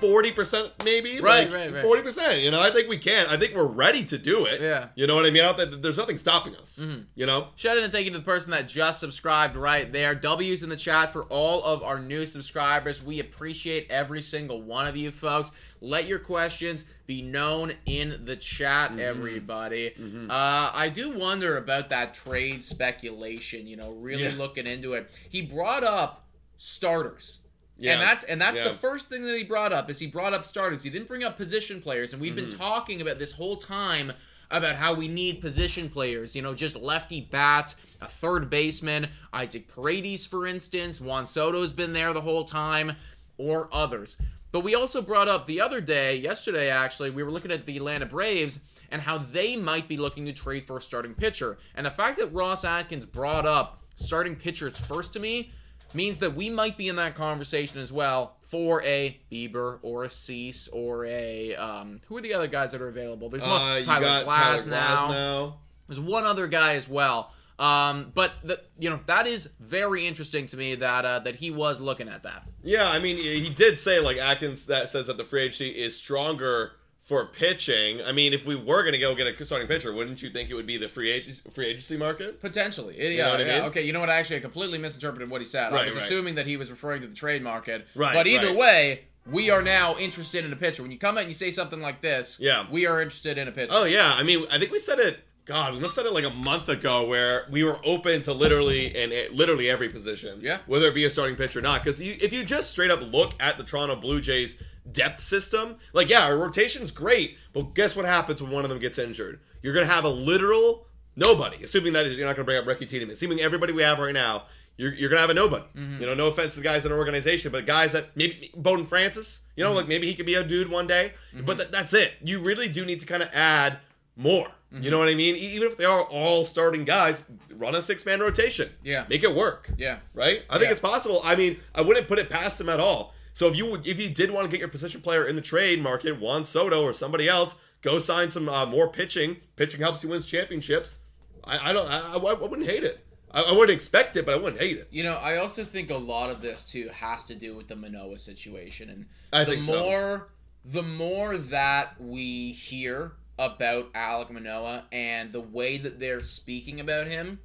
Speaker 1: forty percent, maybe.
Speaker 2: Right, right, right.
Speaker 1: Forty percent. You know, I think we can. I think we're ready to do it.
Speaker 2: Yeah. Mm-hmm.
Speaker 1: You know what I mean? I there's nothing stopping us. You know.
Speaker 2: Shout out and thank you to the person that just subscribed right there. W's in the chat for all of our new subscribers. We appreciate every single one of you folks. Let your questions be known in the chat,
Speaker 1: Mm-hmm.
Speaker 2: everybody. Uh, I do wonder about that trade speculation, you know, really
Speaker 1: Yeah.
Speaker 2: looking into it. He brought up starters.
Speaker 1: Yeah.
Speaker 2: And that's and that's
Speaker 1: Yeah.
Speaker 2: the first thing that he brought up is he brought up starters. He didn't bring up position players, and we've
Speaker 1: Mm-hmm.
Speaker 2: been talking about this whole time about how we need position players. You know, just lefty bats, a third baseman, Isaac Paredes, for instance. Juan Soto's been there the whole time, or others. But we also brought up the other day, yesterday actually, we were looking at the Atlanta Braves and how they might be looking to trade for a starting pitcher. And the fact that Ross Atkins brought up starting pitchers first to me means that we might be in that conversation as well for a Bieber or a Cease or a um, who are the other guys that are available? There's one
Speaker 1: Uh,
Speaker 2: Tyler Glass
Speaker 1: Tyler
Speaker 2: now.
Speaker 1: Glasnow.
Speaker 2: There's one other guy as well. Um, but the, you know that is very interesting to me that uh, that he was looking at that.
Speaker 1: Yeah, I mean, he did say like Atkins that says that the free agency is stronger for pitching. I mean, if we were gonna go get a starting pitcher, wouldn't you think it would be the free ag- free agency market?
Speaker 2: Potentially, yeah,
Speaker 1: know what I mean?
Speaker 2: Okay, you know what? Actually, I actually completely misinterpreted what he said. I was
Speaker 1: right.
Speaker 2: assuming that he was referring to the trade market.
Speaker 1: Right,
Speaker 2: But either
Speaker 1: right.
Speaker 2: way, we are now interested in a pitcher. When you come out and you say something like this,
Speaker 1: Yeah.
Speaker 2: we are interested in a pitcher.
Speaker 1: Oh yeah, I mean, I think we said it. God, we must have said it like a month ago, where we were open to literally and literally every position.
Speaker 2: Yeah.
Speaker 1: whether it be a starting pitcher or not. Because if you just straight up look at the Toronto Blue Jays depth system, like yeah, our rotation's great, but guess what happens when one of them gets injured? You're gonna have a literal nobody. Assuming that you're not gonna bring up Ricky Tiedemann. Assuming everybody we have right now. You're, you're gonna have a nobody.
Speaker 2: Mm-hmm.
Speaker 1: You know, no offense to the guys in our organization, but guys that maybe Bowden Francis. You know,
Speaker 2: Mm-hmm.
Speaker 1: like maybe he could be a dude one day, but th- that's it. You really do need to kind of add more. You know what I mean? Even if they are all starting guys, run a six man rotation.
Speaker 2: Yeah.
Speaker 1: Make it work.
Speaker 2: Yeah.
Speaker 1: Right? I think
Speaker 2: Yeah.
Speaker 1: it's possible. I mean, I wouldn't put it past them at all. So if you if you did want to get your position player in the trade market, Juan Soto or somebody else, go sign some uh, more pitching. Pitching helps you win championships. I, I don't. I, I, I wouldn't hate it. I, I wouldn't expect it, but I wouldn't hate it.
Speaker 2: You know, I also think a lot of this too has to do with the Manoah situation, and
Speaker 1: I
Speaker 2: the
Speaker 1: think so.
Speaker 2: more the more that we hear about Alek Manoah and the way that they're speaking about him,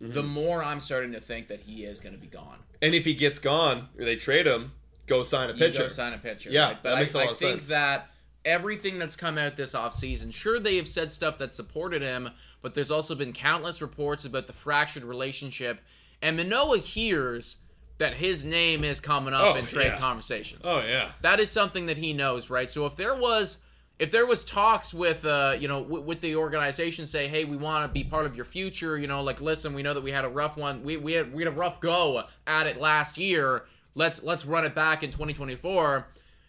Speaker 2: the
Speaker 1: Mm-hmm.
Speaker 2: more I'm starting to think that he is going to be gone.
Speaker 1: And if he gets gone or they trade him, go sign a
Speaker 2: You
Speaker 1: pitcher.
Speaker 2: go sign a pitcher.
Speaker 1: Yeah,
Speaker 2: right? but
Speaker 1: that makes a
Speaker 2: I,
Speaker 1: lot
Speaker 2: I
Speaker 1: of
Speaker 2: think
Speaker 1: sense.
Speaker 2: that everything that's come out this offseason, sure they have said stuff that supported him, but there's also been countless reports about the fractured relationship, and Manoah hears that his name is coming up
Speaker 1: Oh,
Speaker 2: in trade
Speaker 1: yeah.
Speaker 2: conversations.
Speaker 1: oh yeah.
Speaker 2: That is something that he knows, right? So if there was if there was talks with uh you know w- with the organization say hey we want to be part of your future you know like listen we know that we had a rough one we, we had we had a rough go at it last year let's let's run it back in 2024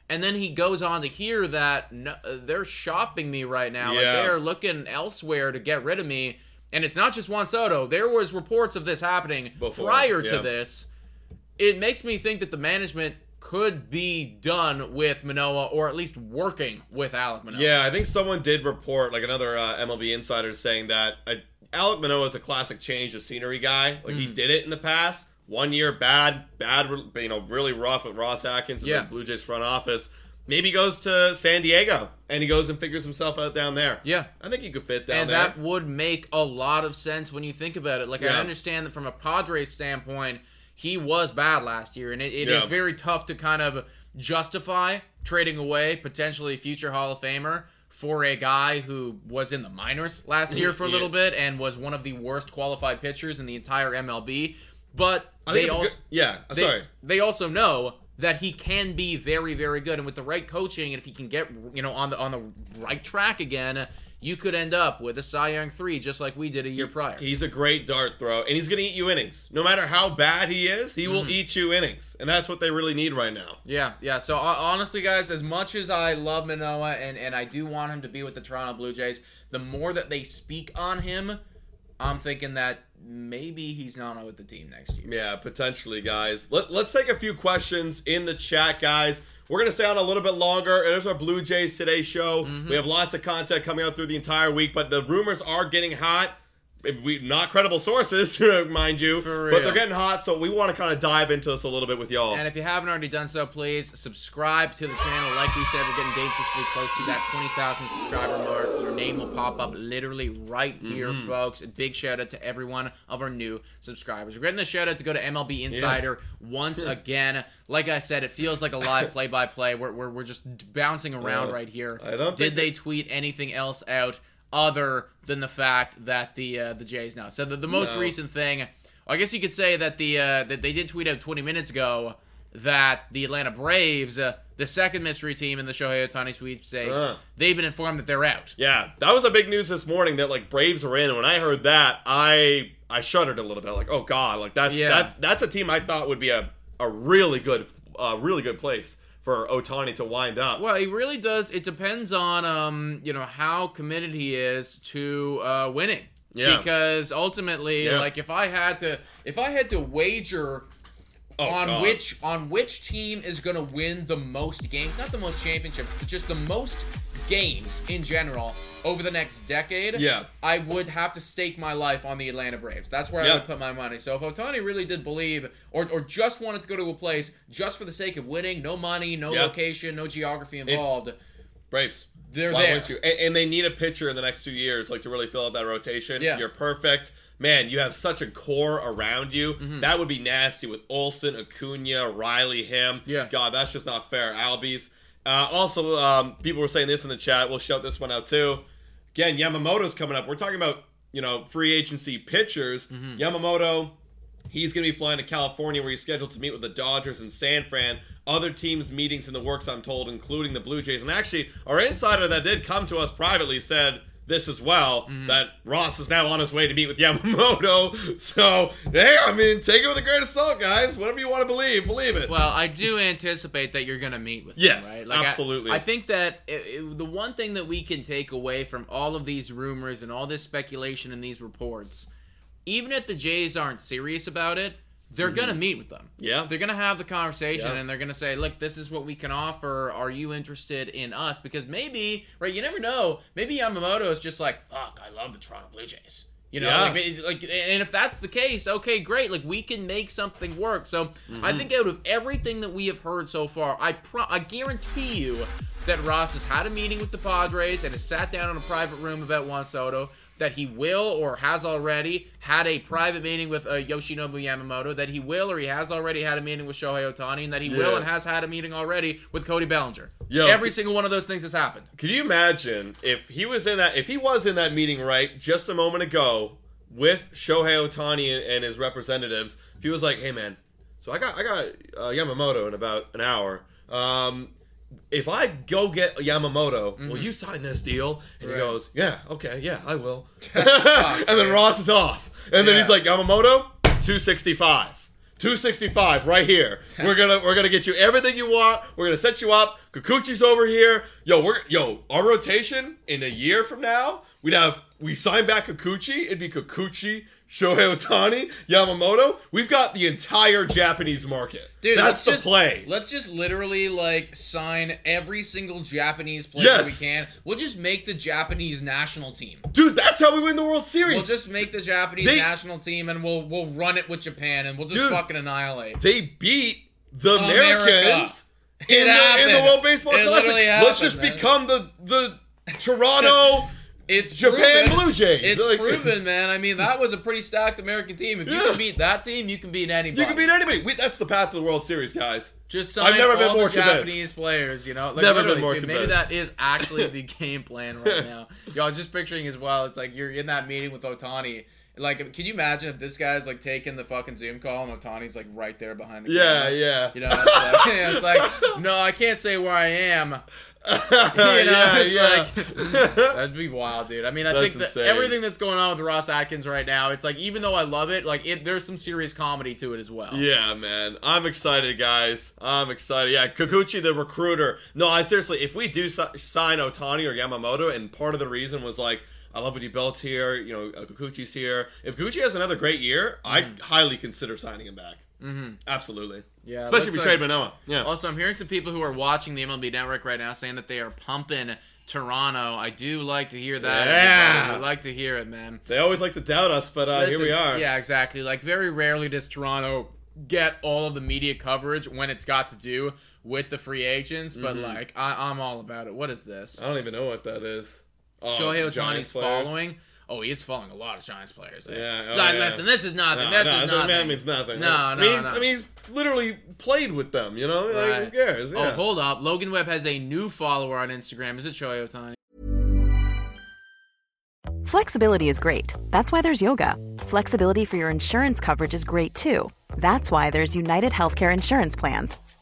Speaker 2: and then he goes on to hear that no, they're shopping me right now like
Speaker 1: Yeah.
Speaker 2: they're looking elsewhere to get rid of me and it's not just Juan Soto there was reports of this happening
Speaker 1: Before,
Speaker 2: prior
Speaker 1: yeah.
Speaker 2: to this it makes me think that the management could be done with Manoah or at least working with Alek Manoah.
Speaker 1: Yeah, I think someone did report, like another uh, MLB insider, saying that uh, Alek Manoah is a classic change of scenery guy. Like
Speaker 2: Mm.
Speaker 1: he did it in the past. One year, bad, bad, you know, really rough with Ross Atkins in
Speaker 2: Yeah.
Speaker 1: the Blue Jays front office. Maybe he goes to San Diego and he goes and figures himself out down there.
Speaker 2: Yeah.
Speaker 1: I think he could fit down
Speaker 2: and
Speaker 1: there.
Speaker 2: that would make a lot of sense when you think about it. Like I understand that from a Padres standpoint, he was bad last year, and it, it is
Speaker 1: Yeah.
Speaker 2: very tough to kind of justify trading away potentially future Hall of Famer for a guy who was in the minors last year for a
Speaker 1: Yeah.
Speaker 2: little bit and was one of the worst qualified pitchers in the entire MLB. But they
Speaker 1: think it's a
Speaker 2: also
Speaker 1: good, yeah.
Speaker 2: they,
Speaker 1: sorry.
Speaker 2: they also know that he can be very very good and with the right coaching and if he can get you know on the on the right track again you could end up with a Cy Young 3 just like we did a year prior.
Speaker 1: He's a great dart throw, and he's going to eat you innings. No matter how bad he is, he
Speaker 2: Mm-hmm.
Speaker 1: will eat you innings, and that's what they really need right now.
Speaker 2: Yeah, yeah. So uh, honestly, guys, as much as I love Manoah and and I do want him to be with the Toronto Blue Jays, the more that they speak on him, I'm thinking that maybe he's not on with the team next year.
Speaker 1: Yeah, potentially, guys. Let, let's take a few questions in the chat, guys. We're going to stay on a little bit longer. There's our Blue Jays Today show.
Speaker 2: Mm-hmm.
Speaker 1: We have lots of content coming out through the entire week, but the rumors are getting hot. We Not credible sources, mind you, but they're getting hot, so we want to kind of dive into this a little bit with y'all.
Speaker 2: And if you haven't already done so, please subscribe to the channel. Like we said, we're getting dangerously close to that 20,000 subscriber mark. Your name will pop up literally right here,
Speaker 1: Mm-hmm.
Speaker 2: folks. A big shout out to every one of our new subscribers. We're getting a shout out to go to MLB Insider once again. Like I said, it feels like a live play by play. We're we're we're just bouncing around
Speaker 1: Uh,
Speaker 2: right here.
Speaker 1: I don't
Speaker 2: Did they tweet anything else out other than the fact that the uh, the Jays now? So the, the most
Speaker 1: No.
Speaker 2: recent thing, I guess you could say that the uh, that they did tweet out 20 minutes ago that the Atlanta Braves, uh, the second mystery team in the Shohei Ohtani sweepstakes,
Speaker 1: Uh.
Speaker 2: they've been informed that they're out.
Speaker 1: Yeah, that was a big news this morning that like Braves were in. And when I heard that, I I shuddered a little bit. Like, oh god, like that's
Speaker 2: Yeah.
Speaker 1: that that's a team I thought would be a a really good uh, really good place for Ohtani to wind up.
Speaker 2: Well, he really does. It depends on um, you know how committed he is to uh, winning.
Speaker 1: Yeah.
Speaker 2: Because ultimately,
Speaker 1: Yeah.
Speaker 2: like if I had to, if I had to wager
Speaker 1: Oh,
Speaker 2: on
Speaker 1: God.
Speaker 2: which on which team is going to win the most games, not the most championships, but just the most games in general over the next decade.
Speaker 1: Yeah.
Speaker 2: I would have to stake my life on the Atlanta Braves. That's where I would put my money. So if Ohtani really did believe, or, or just wanted to go to a place just for the sake of winning, no money, no
Speaker 1: Yeah.
Speaker 2: location, no geography involved,
Speaker 1: Braves.
Speaker 2: they're
Speaker 1: Why
Speaker 2: there.
Speaker 1: you? And, and they need a pitcher in the next two years, like to really fill out that rotation.
Speaker 2: Yeah.
Speaker 1: You're perfect. Man, you have such a core around you.
Speaker 2: Mm-hmm.
Speaker 1: That would be nasty with Olson, Acuna, Riley, him.
Speaker 2: Yeah.
Speaker 1: God, that's just not fair. Albies. Uh, also, um, people were saying this in the chat. We'll shout this one out too. Again, Yamamoto's coming up. We're talking about you know free agency pitchers.
Speaker 2: Mm-hmm.
Speaker 1: Yamamoto. He's going to be flying to California where he's scheduled to meet with the Dodgers and San Fran. Other teams' meetings in the works, I'm told, including the Blue Jays. And actually, our insider that did come to us privately said this as well
Speaker 2: Mm-hmm.
Speaker 1: that Ross is now on his way to meet with Yamamoto. So, hey, I mean, take it with a grain of salt, guys. Whatever you want to believe, believe it.
Speaker 2: Well, I do anticipate that you're going to meet with
Speaker 1: Yes,
Speaker 2: them, right? I-
Speaker 1: absolutely.
Speaker 2: I, think that it, it- the one thing that we can take away from all of these rumors and all this speculation and these reports, even if the Jays aren't serious about it, they're going to meet with them.
Speaker 1: Mm-hmm. Yeah.
Speaker 2: They're going to have the conversation
Speaker 1: Yeah.
Speaker 2: and they're going to say, look, this is what we can offer. Are you interested in us? Because maybe, right, you never know. Maybe Yamamoto is just like, fuck, I love the Toronto Blue Jays. You know,
Speaker 1: Yeah.
Speaker 2: like, like, and if that's the case, okay, great. Like, we can make something work. So,
Speaker 1: Mm-hmm.
Speaker 2: I think out of everything that we have heard so far, I pro- I guarantee you that Ross has had a meeting with the Padres and has sat down in a private room about Juan Soto. That he will or has already had a private meeting with uh, Yoshinobu Yamamoto. That he will or he has already had a meeting with Shohei Ohtani, and that he will and has had a meeting already with Cody Bellinger.
Speaker 1: Yo,
Speaker 2: Every single one of those things has happened.
Speaker 1: Could you imagine if he was in that if he was in that meeting right just a moment ago with Shohei Ohtani and, and his representatives? If he was like, "Hey man, so I got I got uh, Yamamoto in about an hour. Um, if I go get Yamamoto, will mm-hmm. you sign this deal?" And
Speaker 2: Right.
Speaker 1: he goes, "Yeah, okay, yeah, I will." and then Ross is off, and then
Speaker 2: Yeah.
Speaker 1: he's like, "Yamamoto, two sixty five. 265 right here. We're gonna we're gonna get you everything you want. We're gonna set you up. Kikuchi's over here. Yo, we're yo, our rotation in a year from now, we'd have we sign back Kikuchi, it'd be Kikuchi, Shohei Ohtani, Yamamoto. We've got the entire Japanese market.
Speaker 2: Dude,
Speaker 1: that's
Speaker 2: let's
Speaker 1: the
Speaker 2: just,
Speaker 1: play.
Speaker 2: Let's just literally like sign every single Japanese player
Speaker 1: Yes.
Speaker 2: we can. We'll just make the Japanese national team.
Speaker 1: Dude, that's how we win the World Series.
Speaker 2: We'll just make the Japanese
Speaker 1: They-
Speaker 2: national team and we'll we'll run it with Japan and we'll just
Speaker 1: Dude.
Speaker 2: fucking annihilate.
Speaker 1: they beat the
Speaker 2: America.
Speaker 1: Americans
Speaker 2: It
Speaker 1: in, the, in the. World Baseball
Speaker 2: It
Speaker 1: Classic. Let's
Speaker 2: happened,
Speaker 1: just
Speaker 2: man.
Speaker 1: become the the Toronto
Speaker 2: It's
Speaker 1: Japan
Speaker 2: proven.
Speaker 1: Blue Jays.
Speaker 2: It's
Speaker 1: Like-
Speaker 2: proven, man. I mean, that was a pretty stacked American team. If you
Speaker 1: Yeah.
Speaker 2: can beat that team, you can beat anybody.
Speaker 1: You can beat anybody. We, that's the path to the World Series, guys.
Speaker 2: Just sign
Speaker 1: I've never
Speaker 2: all
Speaker 1: been more
Speaker 2: the
Speaker 1: convinced.
Speaker 2: Japanese players, you know. Like,
Speaker 1: Never been more
Speaker 2: dude, Maybe that is actually the game plan right now. Y'all just picturing as well. It's like you're in that meeting with Ohtani. Like, can you imagine if this guy's like taking the fucking Zoom call and Ohtani's like right there behind the
Speaker 1: Yeah,
Speaker 2: camera?
Speaker 1: Yeah, yeah.
Speaker 2: You know, it's like, it's like, no, I can't say where I am.
Speaker 1: Yeah, yeah.
Speaker 2: like that'd be wild, dude. I mean, I
Speaker 1: That's
Speaker 2: think that everything that's going on with Ross Atkins right now, it's like even though I love it, like it, there's some serious comedy to it as well.
Speaker 1: yeah, man. I'm excited, guys. I'm excited. Yeah, Kikuchi, the recruiter. No, I seriously, if we do si- sign Ohtani or Yamamoto, and part of the reason was like, I love what he built here. You know, uh, Kikuchi's here. If Kikuchi has another great year, I'd highly consider signing him back.
Speaker 2: Mm-hmm.
Speaker 1: Absolutely.
Speaker 2: Yeah,
Speaker 1: Especially if we
Speaker 2: looks
Speaker 1: trade
Speaker 2: like-
Speaker 1: Manoah. Yeah.
Speaker 2: Also, I'm hearing some people who are watching the MLB Network right now saying that they are pumping Toronto. I do like to hear that.
Speaker 1: Yeah.
Speaker 2: I like to hear it, man.
Speaker 1: They always like to doubt us, but uh, here we are.
Speaker 2: Yeah, exactly. Like very rarely does Toronto get all of the media coverage when it's got to do with the free agents. But
Speaker 1: Mm-hmm.
Speaker 2: like, I, I'm all about it. What is this?
Speaker 1: I don't even know what that is. Oh,
Speaker 2: Shohei
Speaker 1: Ohtani's
Speaker 2: following. Oh, he is following a lot of Giants players. eh?
Speaker 1: Yeah, oh,
Speaker 2: Like,
Speaker 1: yeah.
Speaker 2: Listen, this is nothing.
Speaker 1: No,
Speaker 2: this
Speaker 1: no,
Speaker 2: is
Speaker 1: that-
Speaker 2: nothing.
Speaker 1: That means nothing.
Speaker 2: No,
Speaker 1: I
Speaker 2: no,
Speaker 1: mean, he's,
Speaker 2: no.
Speaker 1: I mean, he's literally played with them. You know, like,
Speaker 2: Right.
Speaker 1: who cares?
Speaker 2: Oh, hold up. Logan Webb has a new follower on Instagram. Is it Shohei Ohtani?
Speaker 4: Flexibility is great. That's why there's yoga. Flexibility for your insurance coverage is great too. That's why there's United Healthcare Insurance Plans.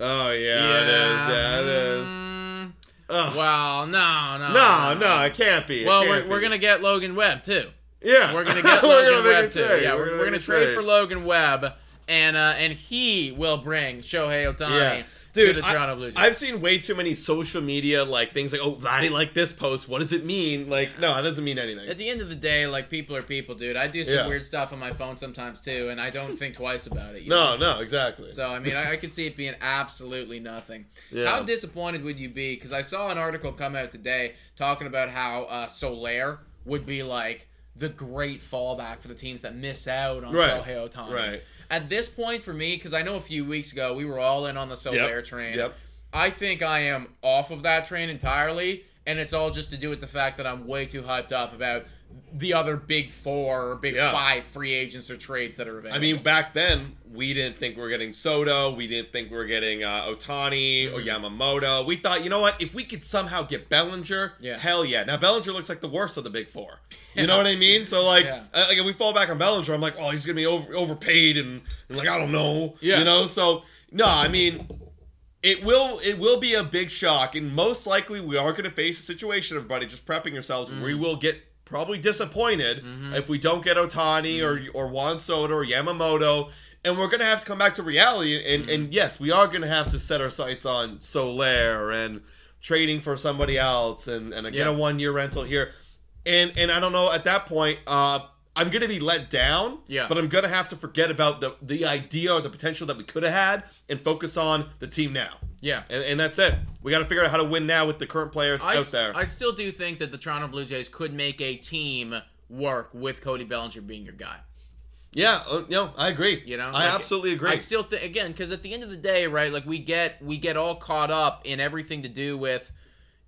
Speaker 1: Oh yeah, it is. Yeah, it is.
Speaker 2: Mm. Well, no, no.
Speaker 1: no, no, it can't be. It
Speaker 2: Well,
Speaker 1: can't
Speaker 2: we're, we're gonna get Logan Webb too.
Speaker 1: Yeah,
Speaker 2: We're gonna get Logan
Speaker 1: gonna
Speaker 2: Webb too.
Speaker 1: trade.
Speaker 2: Yeah, we're, we're gonna
Speaker 1: make a
Speaker 2: trade for Logan Webb. and uh, and he will bring Shohei Ohtani
Speaker 1: Yeah. Dude, I. I've seen way too many social media like things like, "Oh, Vladdy liked this post. What does it mean?" Like, no, it doesn't mean anything.
Speaker 2: At the end of the day, like people are people, dude. I do some
Speaker 1: Yeah.
Speaker 2: weird stuff on my phone sometimes too, and I don't think twice about it.
Speaker 1: No,
Speaker 2: know?
Speaker 1: no, exactly.
Speaker 2: So I mean, I, I could see it being absolutely nothing.
Speaker 1: Yeah.
Speaker 2: How disappointed would you be? Because I saw an article come out today talking about how uh, Soler would be like the great fallback for the teams that miss out on
Speaker 1: Right.
Speaker 2: Shohei Ohtani.
Speaker 1: Right.
Speaker 2: At this point, for me, because I know a few weeks ago we were all in on the Soler train.
Speaker 1: Yep.
Speaker 2: I think I am off of that train entirely, and it's all just to do with the fact that I'm way too hyped up about the other big four or big
Speaker 1: Yeah.
Speaker 2: five free agents or trades that are available.
Speaker 1: I mean, back then we didn't think we were getting Soto. We didn't think we were getting uh, Ohtani or
Speaker 2: Mm-hmm.
Speaker 1: Yamamoto. We thought, you know what? If we could somehow get Bellinger,
Speaker 2: Yeah.
Speaker 1: hell yeah. Now Bellinger looks like the worst of the big four. You know what I mean? So like,
Speaker 2: Yeah.
Speaker 1: uh, like if we fall back on Bellinger, I'm like, oh, he's gonna be over, overpaid and, and like I don't know.
Speaker 2: Yeah.
Speaker 1: You know? So no, I mean. It will it will be a big shock, and most likely we are going to face a situation. Everybody, just prepping yourselves. We
Speaker 2: Mm-hmm.
Speaker 1: will get probably disappointed if we don't get Ohtani
Speaker 2: Mm-hmm.
Speaker 1: or or Juan Soto or Yamamoto, and we're going to have to come back to reality. And
Speaker 2: Mm-hmm.
Speaker 1: and yes, we are going to have to set our sights on Soler and trading for somebody else, and and get
Speaker 2: Yeah.
Speaker 1: a one year rental here. And and I don't know at that point. uh I'm gonna be let down,
Speaker 2: Yeah.
Speaker 1: But I'm gonna have to forget about the the idea or the potential that we could have had and focus on the team now.
Speaker 2: Yeah.
Speaker 1: And, and that's it. We got to figure out how to win now with the current players
Speaker 2: I,
Speaker 1: out there.
Speaker 2: I still do think that the Toronto Blue Jays could make a team work with Cody Bellinger being your guy.
Speaker 1: yeah, uh, no, I agree.
Speaker 2: You know,
Speaker 1: I
Speaker 2: Like,
Speaker 1: absolutely agree.
Speaker 2: I still think again because at the end of the day, right? Like we get we get all caught up in everything to do with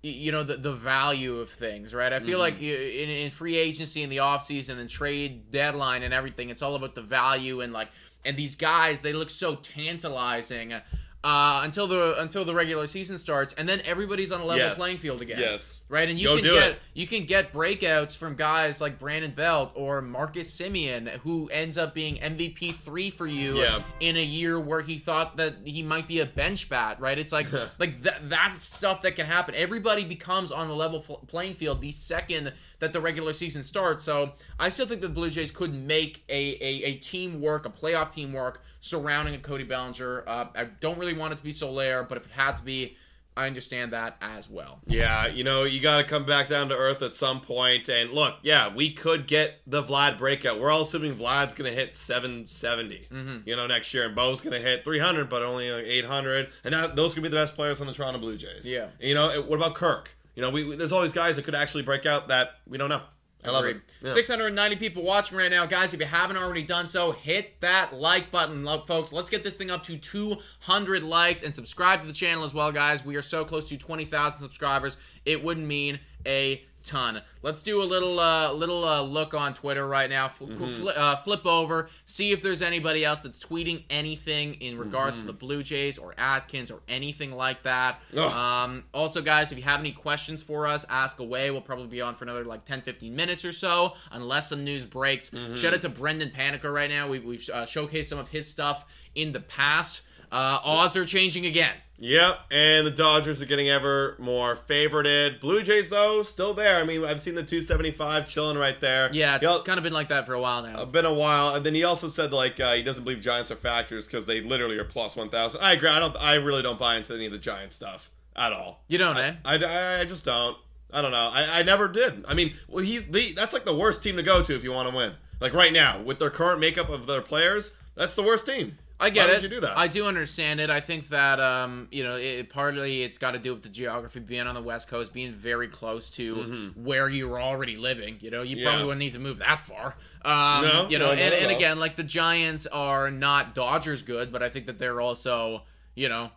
Speaker 2: you know the the value of things, right? I feel
Speaker 1: Mm-hmm.
Speaker 2: like you- in, in free agency in the offseason and trade deadline and everything, it's all about the value and like and these guys they look so tantalizing. Uh, until the until the regular season starts, and then everybody's on a level
Speaker 1: Yes.
Speaker 2: playing field again.
Speaker 1: Yes.
Speaker 2: right. And you
Speaker 1: Go
Speaker 2: can get
Speaker 1: it.
Speaker 2: you can get breakouts from guys like Brandon Belt or Marcus Semien, who ends up being MVP three for you
Speaker 1: Yeah.
Speaker 2: in a year where he thought that he might be a bench bat, right? It's like like that that's stuff that can happen. Everybody becomes on a level f- playing field the second that the regular season starts. So I still think the Blue Jays could make a a, a teamwork, a playoff teamwork surrounding a Cody Bellinger. Uh, I don't really want it to be Soler, but if it had to be, I understand that as well.
Speaker 1: Yeah, you know, you got to come back down to earth at some point. And look, yeah, we could get the Vlad breakout. We're all assuming Vlad's going to hit 770,
Speaker 2: Mm-hmm.
Speaker 1: you know, next year. And Bo's going to hit 300, but only like 800. And that, those could be the best players on the Toronto Blue Jays.
Speaker 2: Yeah.
Speaker 1: You know, what about Kirk? You know, we, we- there's always guys that could actually break out that we don't know. I love it. Yeah.
Speaker 2: 690 people watching right now, guys. If you haven't already done so, hit that like button, love folks. Let's get this thing up to 200 likes and subscribe to the channel as well, guys. We are so close to 20,000 subscribers. It wouldn't mean a ton. Let's do a little uh, little uh, look on Twitter right now. Fl-
Speaker 1: Mm-hmm.
Speaker 2: fli- uh, flip over, see if there's anybody else that's tweeting anything in regards
Speaker 1: Mm-hmm.
Speaker 2: to the Blue Jays or Atkins or anything like that. Um, also, guys, if you have any questions for us, ask away. We'll probably be on for another like 10, 15 minutes or so, unless some news breaks.
Speaker 1: Mm-hmm.
Speaker 2: Shout out to Brendan Panicker right now. We've, we've uh, showcased some of his stuff in the past. Uh, odds are changing again.
Speaker 1: Yep, and the Dodgers are getting ever more favorited. Blue Jays, though, still there. I mean, I've seen the 275 chilling right there.
Speaker 2: Yeah, it's kind of been like that for a while now.
Speaker 1: been a while, and then he also said like uh, he doesn't believe Giants are factors because they literally are plus one thousand. I agree. I don't. I really don't buy into any of the Giant stuff at all.
Speaker 2: you don't, eh?
Speaker 1: I, I, I just don't. I don't know. I, I never did. I mean, well, he's the that's like the worst team to go to if you want to win. Like right now, with their current makeup of their players, that's the worst team.
Speaker 2: I get
Speaker 1: Why
Speaker 2: it.
Speaker 1: would you do that?
Speaker 2: I do understand it. I think that um, you know, it, partly it's got to do with the geography, being on the West Coast, being very close to where you were already living. You know, you
Speaker 1: Mm-hmm. Yeah.
Speaker 2: probably wouldn't need to move that far. Um,
Speaker 1: No,
Speaker 2: you know,
Speaker 1: no,
Speaker 2: and, and again, like the Giants are not Dodgers good, but I think that they're also, you know,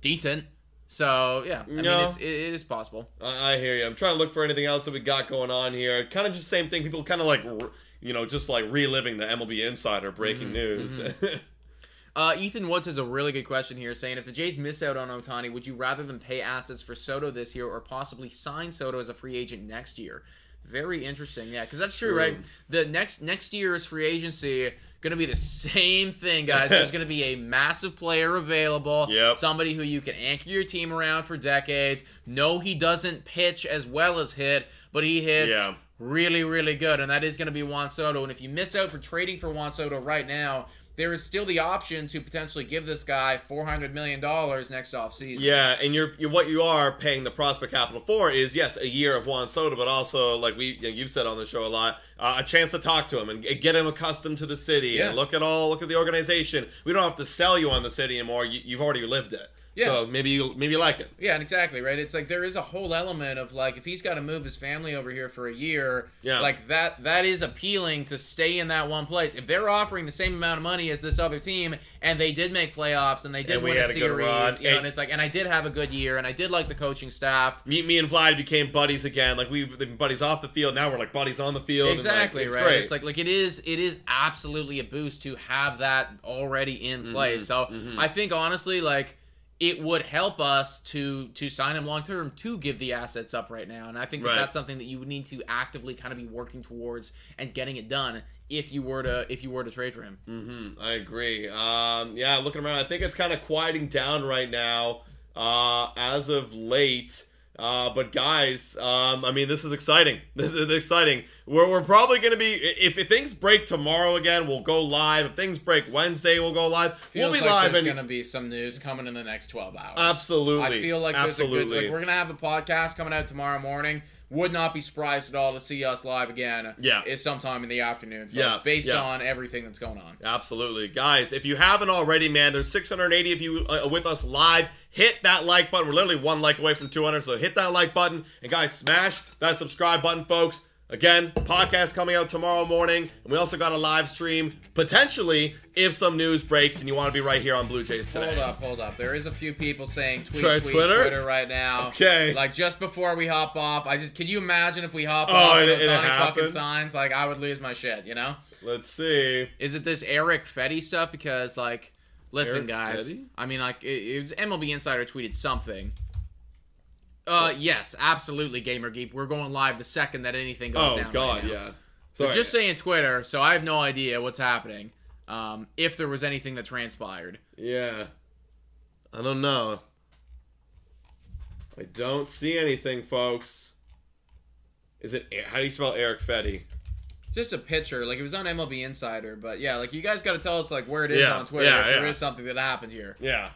Speaker 2: decent. So yeah, I
Speaker 1: No.
Speaker 2: mean, it's, it, it is possible.
Speaker 1: I, I hear you. I'm trying to look for anything else that we got going on here. Kind of just same thing. People kind of like, you know, just like reliving the MLB Insider breaking
Speaker 2: Mm-hmm.
Speaker 1: news.
Speaker 2: Uh, Ethan Woods has a really good question here, saying if the Jays miss out on Ohtani, would you rather than pay assets for Soto this year or possibly sign Soto as a free agent next year? Very interesting, yeah, because that's true,
Speaker 1: True.
Speaker 2: right? The next next year's free agency going to be the same thing, guys. There's going to be a massive player available,
Speaker 1: Yep.
Speaker 2: somebody who you can anchor your team around for decades. No, he doesn't pitch as well as hit, but he hits
Speaker 1: Yeah.
Speaker 2: really, really good, and that is going to be Juan Soto. And if you miss out for trading for Juan Soto right now, there is still the option to potentially give this guy four hundred million dollars next offseason.
Speaker 1: Yeah, and you're, you're what you are paying the prospect capital for is yes a year of Juan Soto, but also like we you've said on the show a lot, uh, a chance to talk to him and get him accustomed to the city
Speaker 2: Yeah.
Speaker 1: and look at all look at the organization. We don't have to sell you on the city anymore. You, you've already lived it.
Speaker 2: Yeah.
Speaker 1: So maybe you maybe you like it.
Speaker 2: Yeah, and exactly right. It's like there is a whole element of like if he's got to move his family over here for a year,
Speaker 1: Yeah.
Speaker 2: like that that is appealing to stay in that one place. If they're offering the same amount of money as this other team and they did make playoffs and they did
Speaker 1: And
Speaker 2: win a
Speaker 1: had a good
Speaker 2: series,
Speaker 1: run,
Speaker 2: you know,
Speaker 1: and-
Speaker 2: and it's like and I did have a good year and I did like the coaching staff.
Speaker 1: Me, me and Vlad became buddies again. Like we've been buddies off the field. Now we're like buddies on the field. and, like,
Speaker 2: Exactly
Speaker 1: it's
Speaker 2: right.
Speaker 1: great.
Speaker 2: It's like like it is it is absolutely a boost to have that already in
Speaker 1: Mm-hmm.
Speaker 2: place. So I think honestly like it would help us to to sign him long term to give the assets up right now, and I think that
Speaker 1: Right.
Speaker 2: that's something that you would need to actively kind of be working towards and getting it done if you were to if you were to trade for him.
Speaker 1: Mm-hmm. I agree. Um, yeah, looking around, I think it's kind of quieting down right now uh, as of late. Uh, but guys, um, I mean, this is exciting. This is exciting. We're, we're probably going to be if, if things break tomorrow again, we'll go live. If things break Wednesday, we'll go live.
Speaker 2: Feels
Speaker 1: we'll be
Speaker 2: like
Speaker 1: live
Speaker 2: there's
Speaker 1: and
Speaker 2: gonna be some news coming in the next twelve hours.
Speaker 1: Absolutely.
Speaker 2: I feel like there's a good like we're gonna have a podcast coming out tomorrow morning. Would not be surprised at all to see us live again.
Speaker 1: Yeah.
Speaker 2: It's sometime in the afternoon. folks,
Speaker 1: Yeah,
Speaker 2: Based
Speaker 1: yeah.
Speaker 2: on everything that's going on.
Speaker 1: Absolutely. Guys, if you haven't already, man, there's 680 of you uh, with us live. Hit that like button. We're literally one like away from 200, so hit that like button. And guys, smash that subscribe button, folks. Again, podcast coming out tomorrow morning. And we also got a live stream, potentially, if some news breaks and you want to be right here on Blue Jays today.
Speaker 2: Hold up, hold up. There is a few people saying tweet,
Speaker 1: Try
Speaker 2: tweet,
Speaker 1: Twitter?
Speaker 2: Twitter? right now.
Speaker 1: Okay.
Speaker 2: Like just before we hop off, I just can you imagine if we hop
Speaker 1: Oh,
Speaker 2: off
Speaker 1: and it- it
Speaker 2: fucking signs? Like I would lose my shit, you know?
Speaker 1: Let's see.
Speaker 2: Is it this Erick Fedde stuff? Because like, listen,
Speaker 1: Eric
Speaker 2: guys.
Speaker 1: Fetty?
Speaker 2: I mean, like, it, it was MLB Insider tweeted something. Uh, yes, absolutely, Gamer Geek. We're going live the second that anything goes
Speaker 1: Oh,
Speaker 2: down. right
Speaker 1: God,
Speaker 2: now.
Speaker 1: yeah.
Speaker 2: So just saying Twitter, so I have no idea what's happening. Um, if there was anything that transpired.
Speaker 1: Yeah. I don't know. I don't see anything, folks. Is it how do you spell Erick Fedde?
Speaker 2: Just a picture, like it was on MLB Insider, but yeah, like you guys got to tell us like where it is
Speaker 1: Yeah,
Speaker 2: on Twitter
Speaker 1: yeah,
Speaker 2: if there
Speaker 1: yeah.
Speaker 2: is something that happened here.
Speaker 1: Yeah.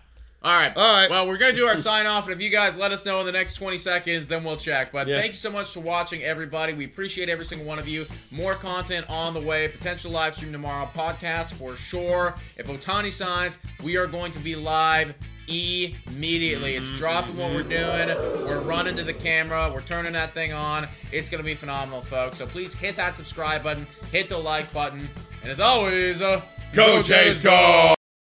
Speaker 2: All right,
Speaker 1: All right.
Speaker 2: Well, we're gonna do our sign off, and if you guys let us know in the next 20 seconds, then we'll check. But
Speaker 1: Yeah.
Speaker 2: thank you so much for watching, everybody. We appreciate every single one of you. More content on the way. Potential live stream tomorrow. Podcast for sure. If Ohtani signs, we are going to be live immediately. It's dropping what we're doing. We're running to the camera. We're turning that thing on. It's gonna be phenomenal, folks. So please hit that subscribe button, hit the like button, and as always, uh,
Speaker 1: Go Jays, go!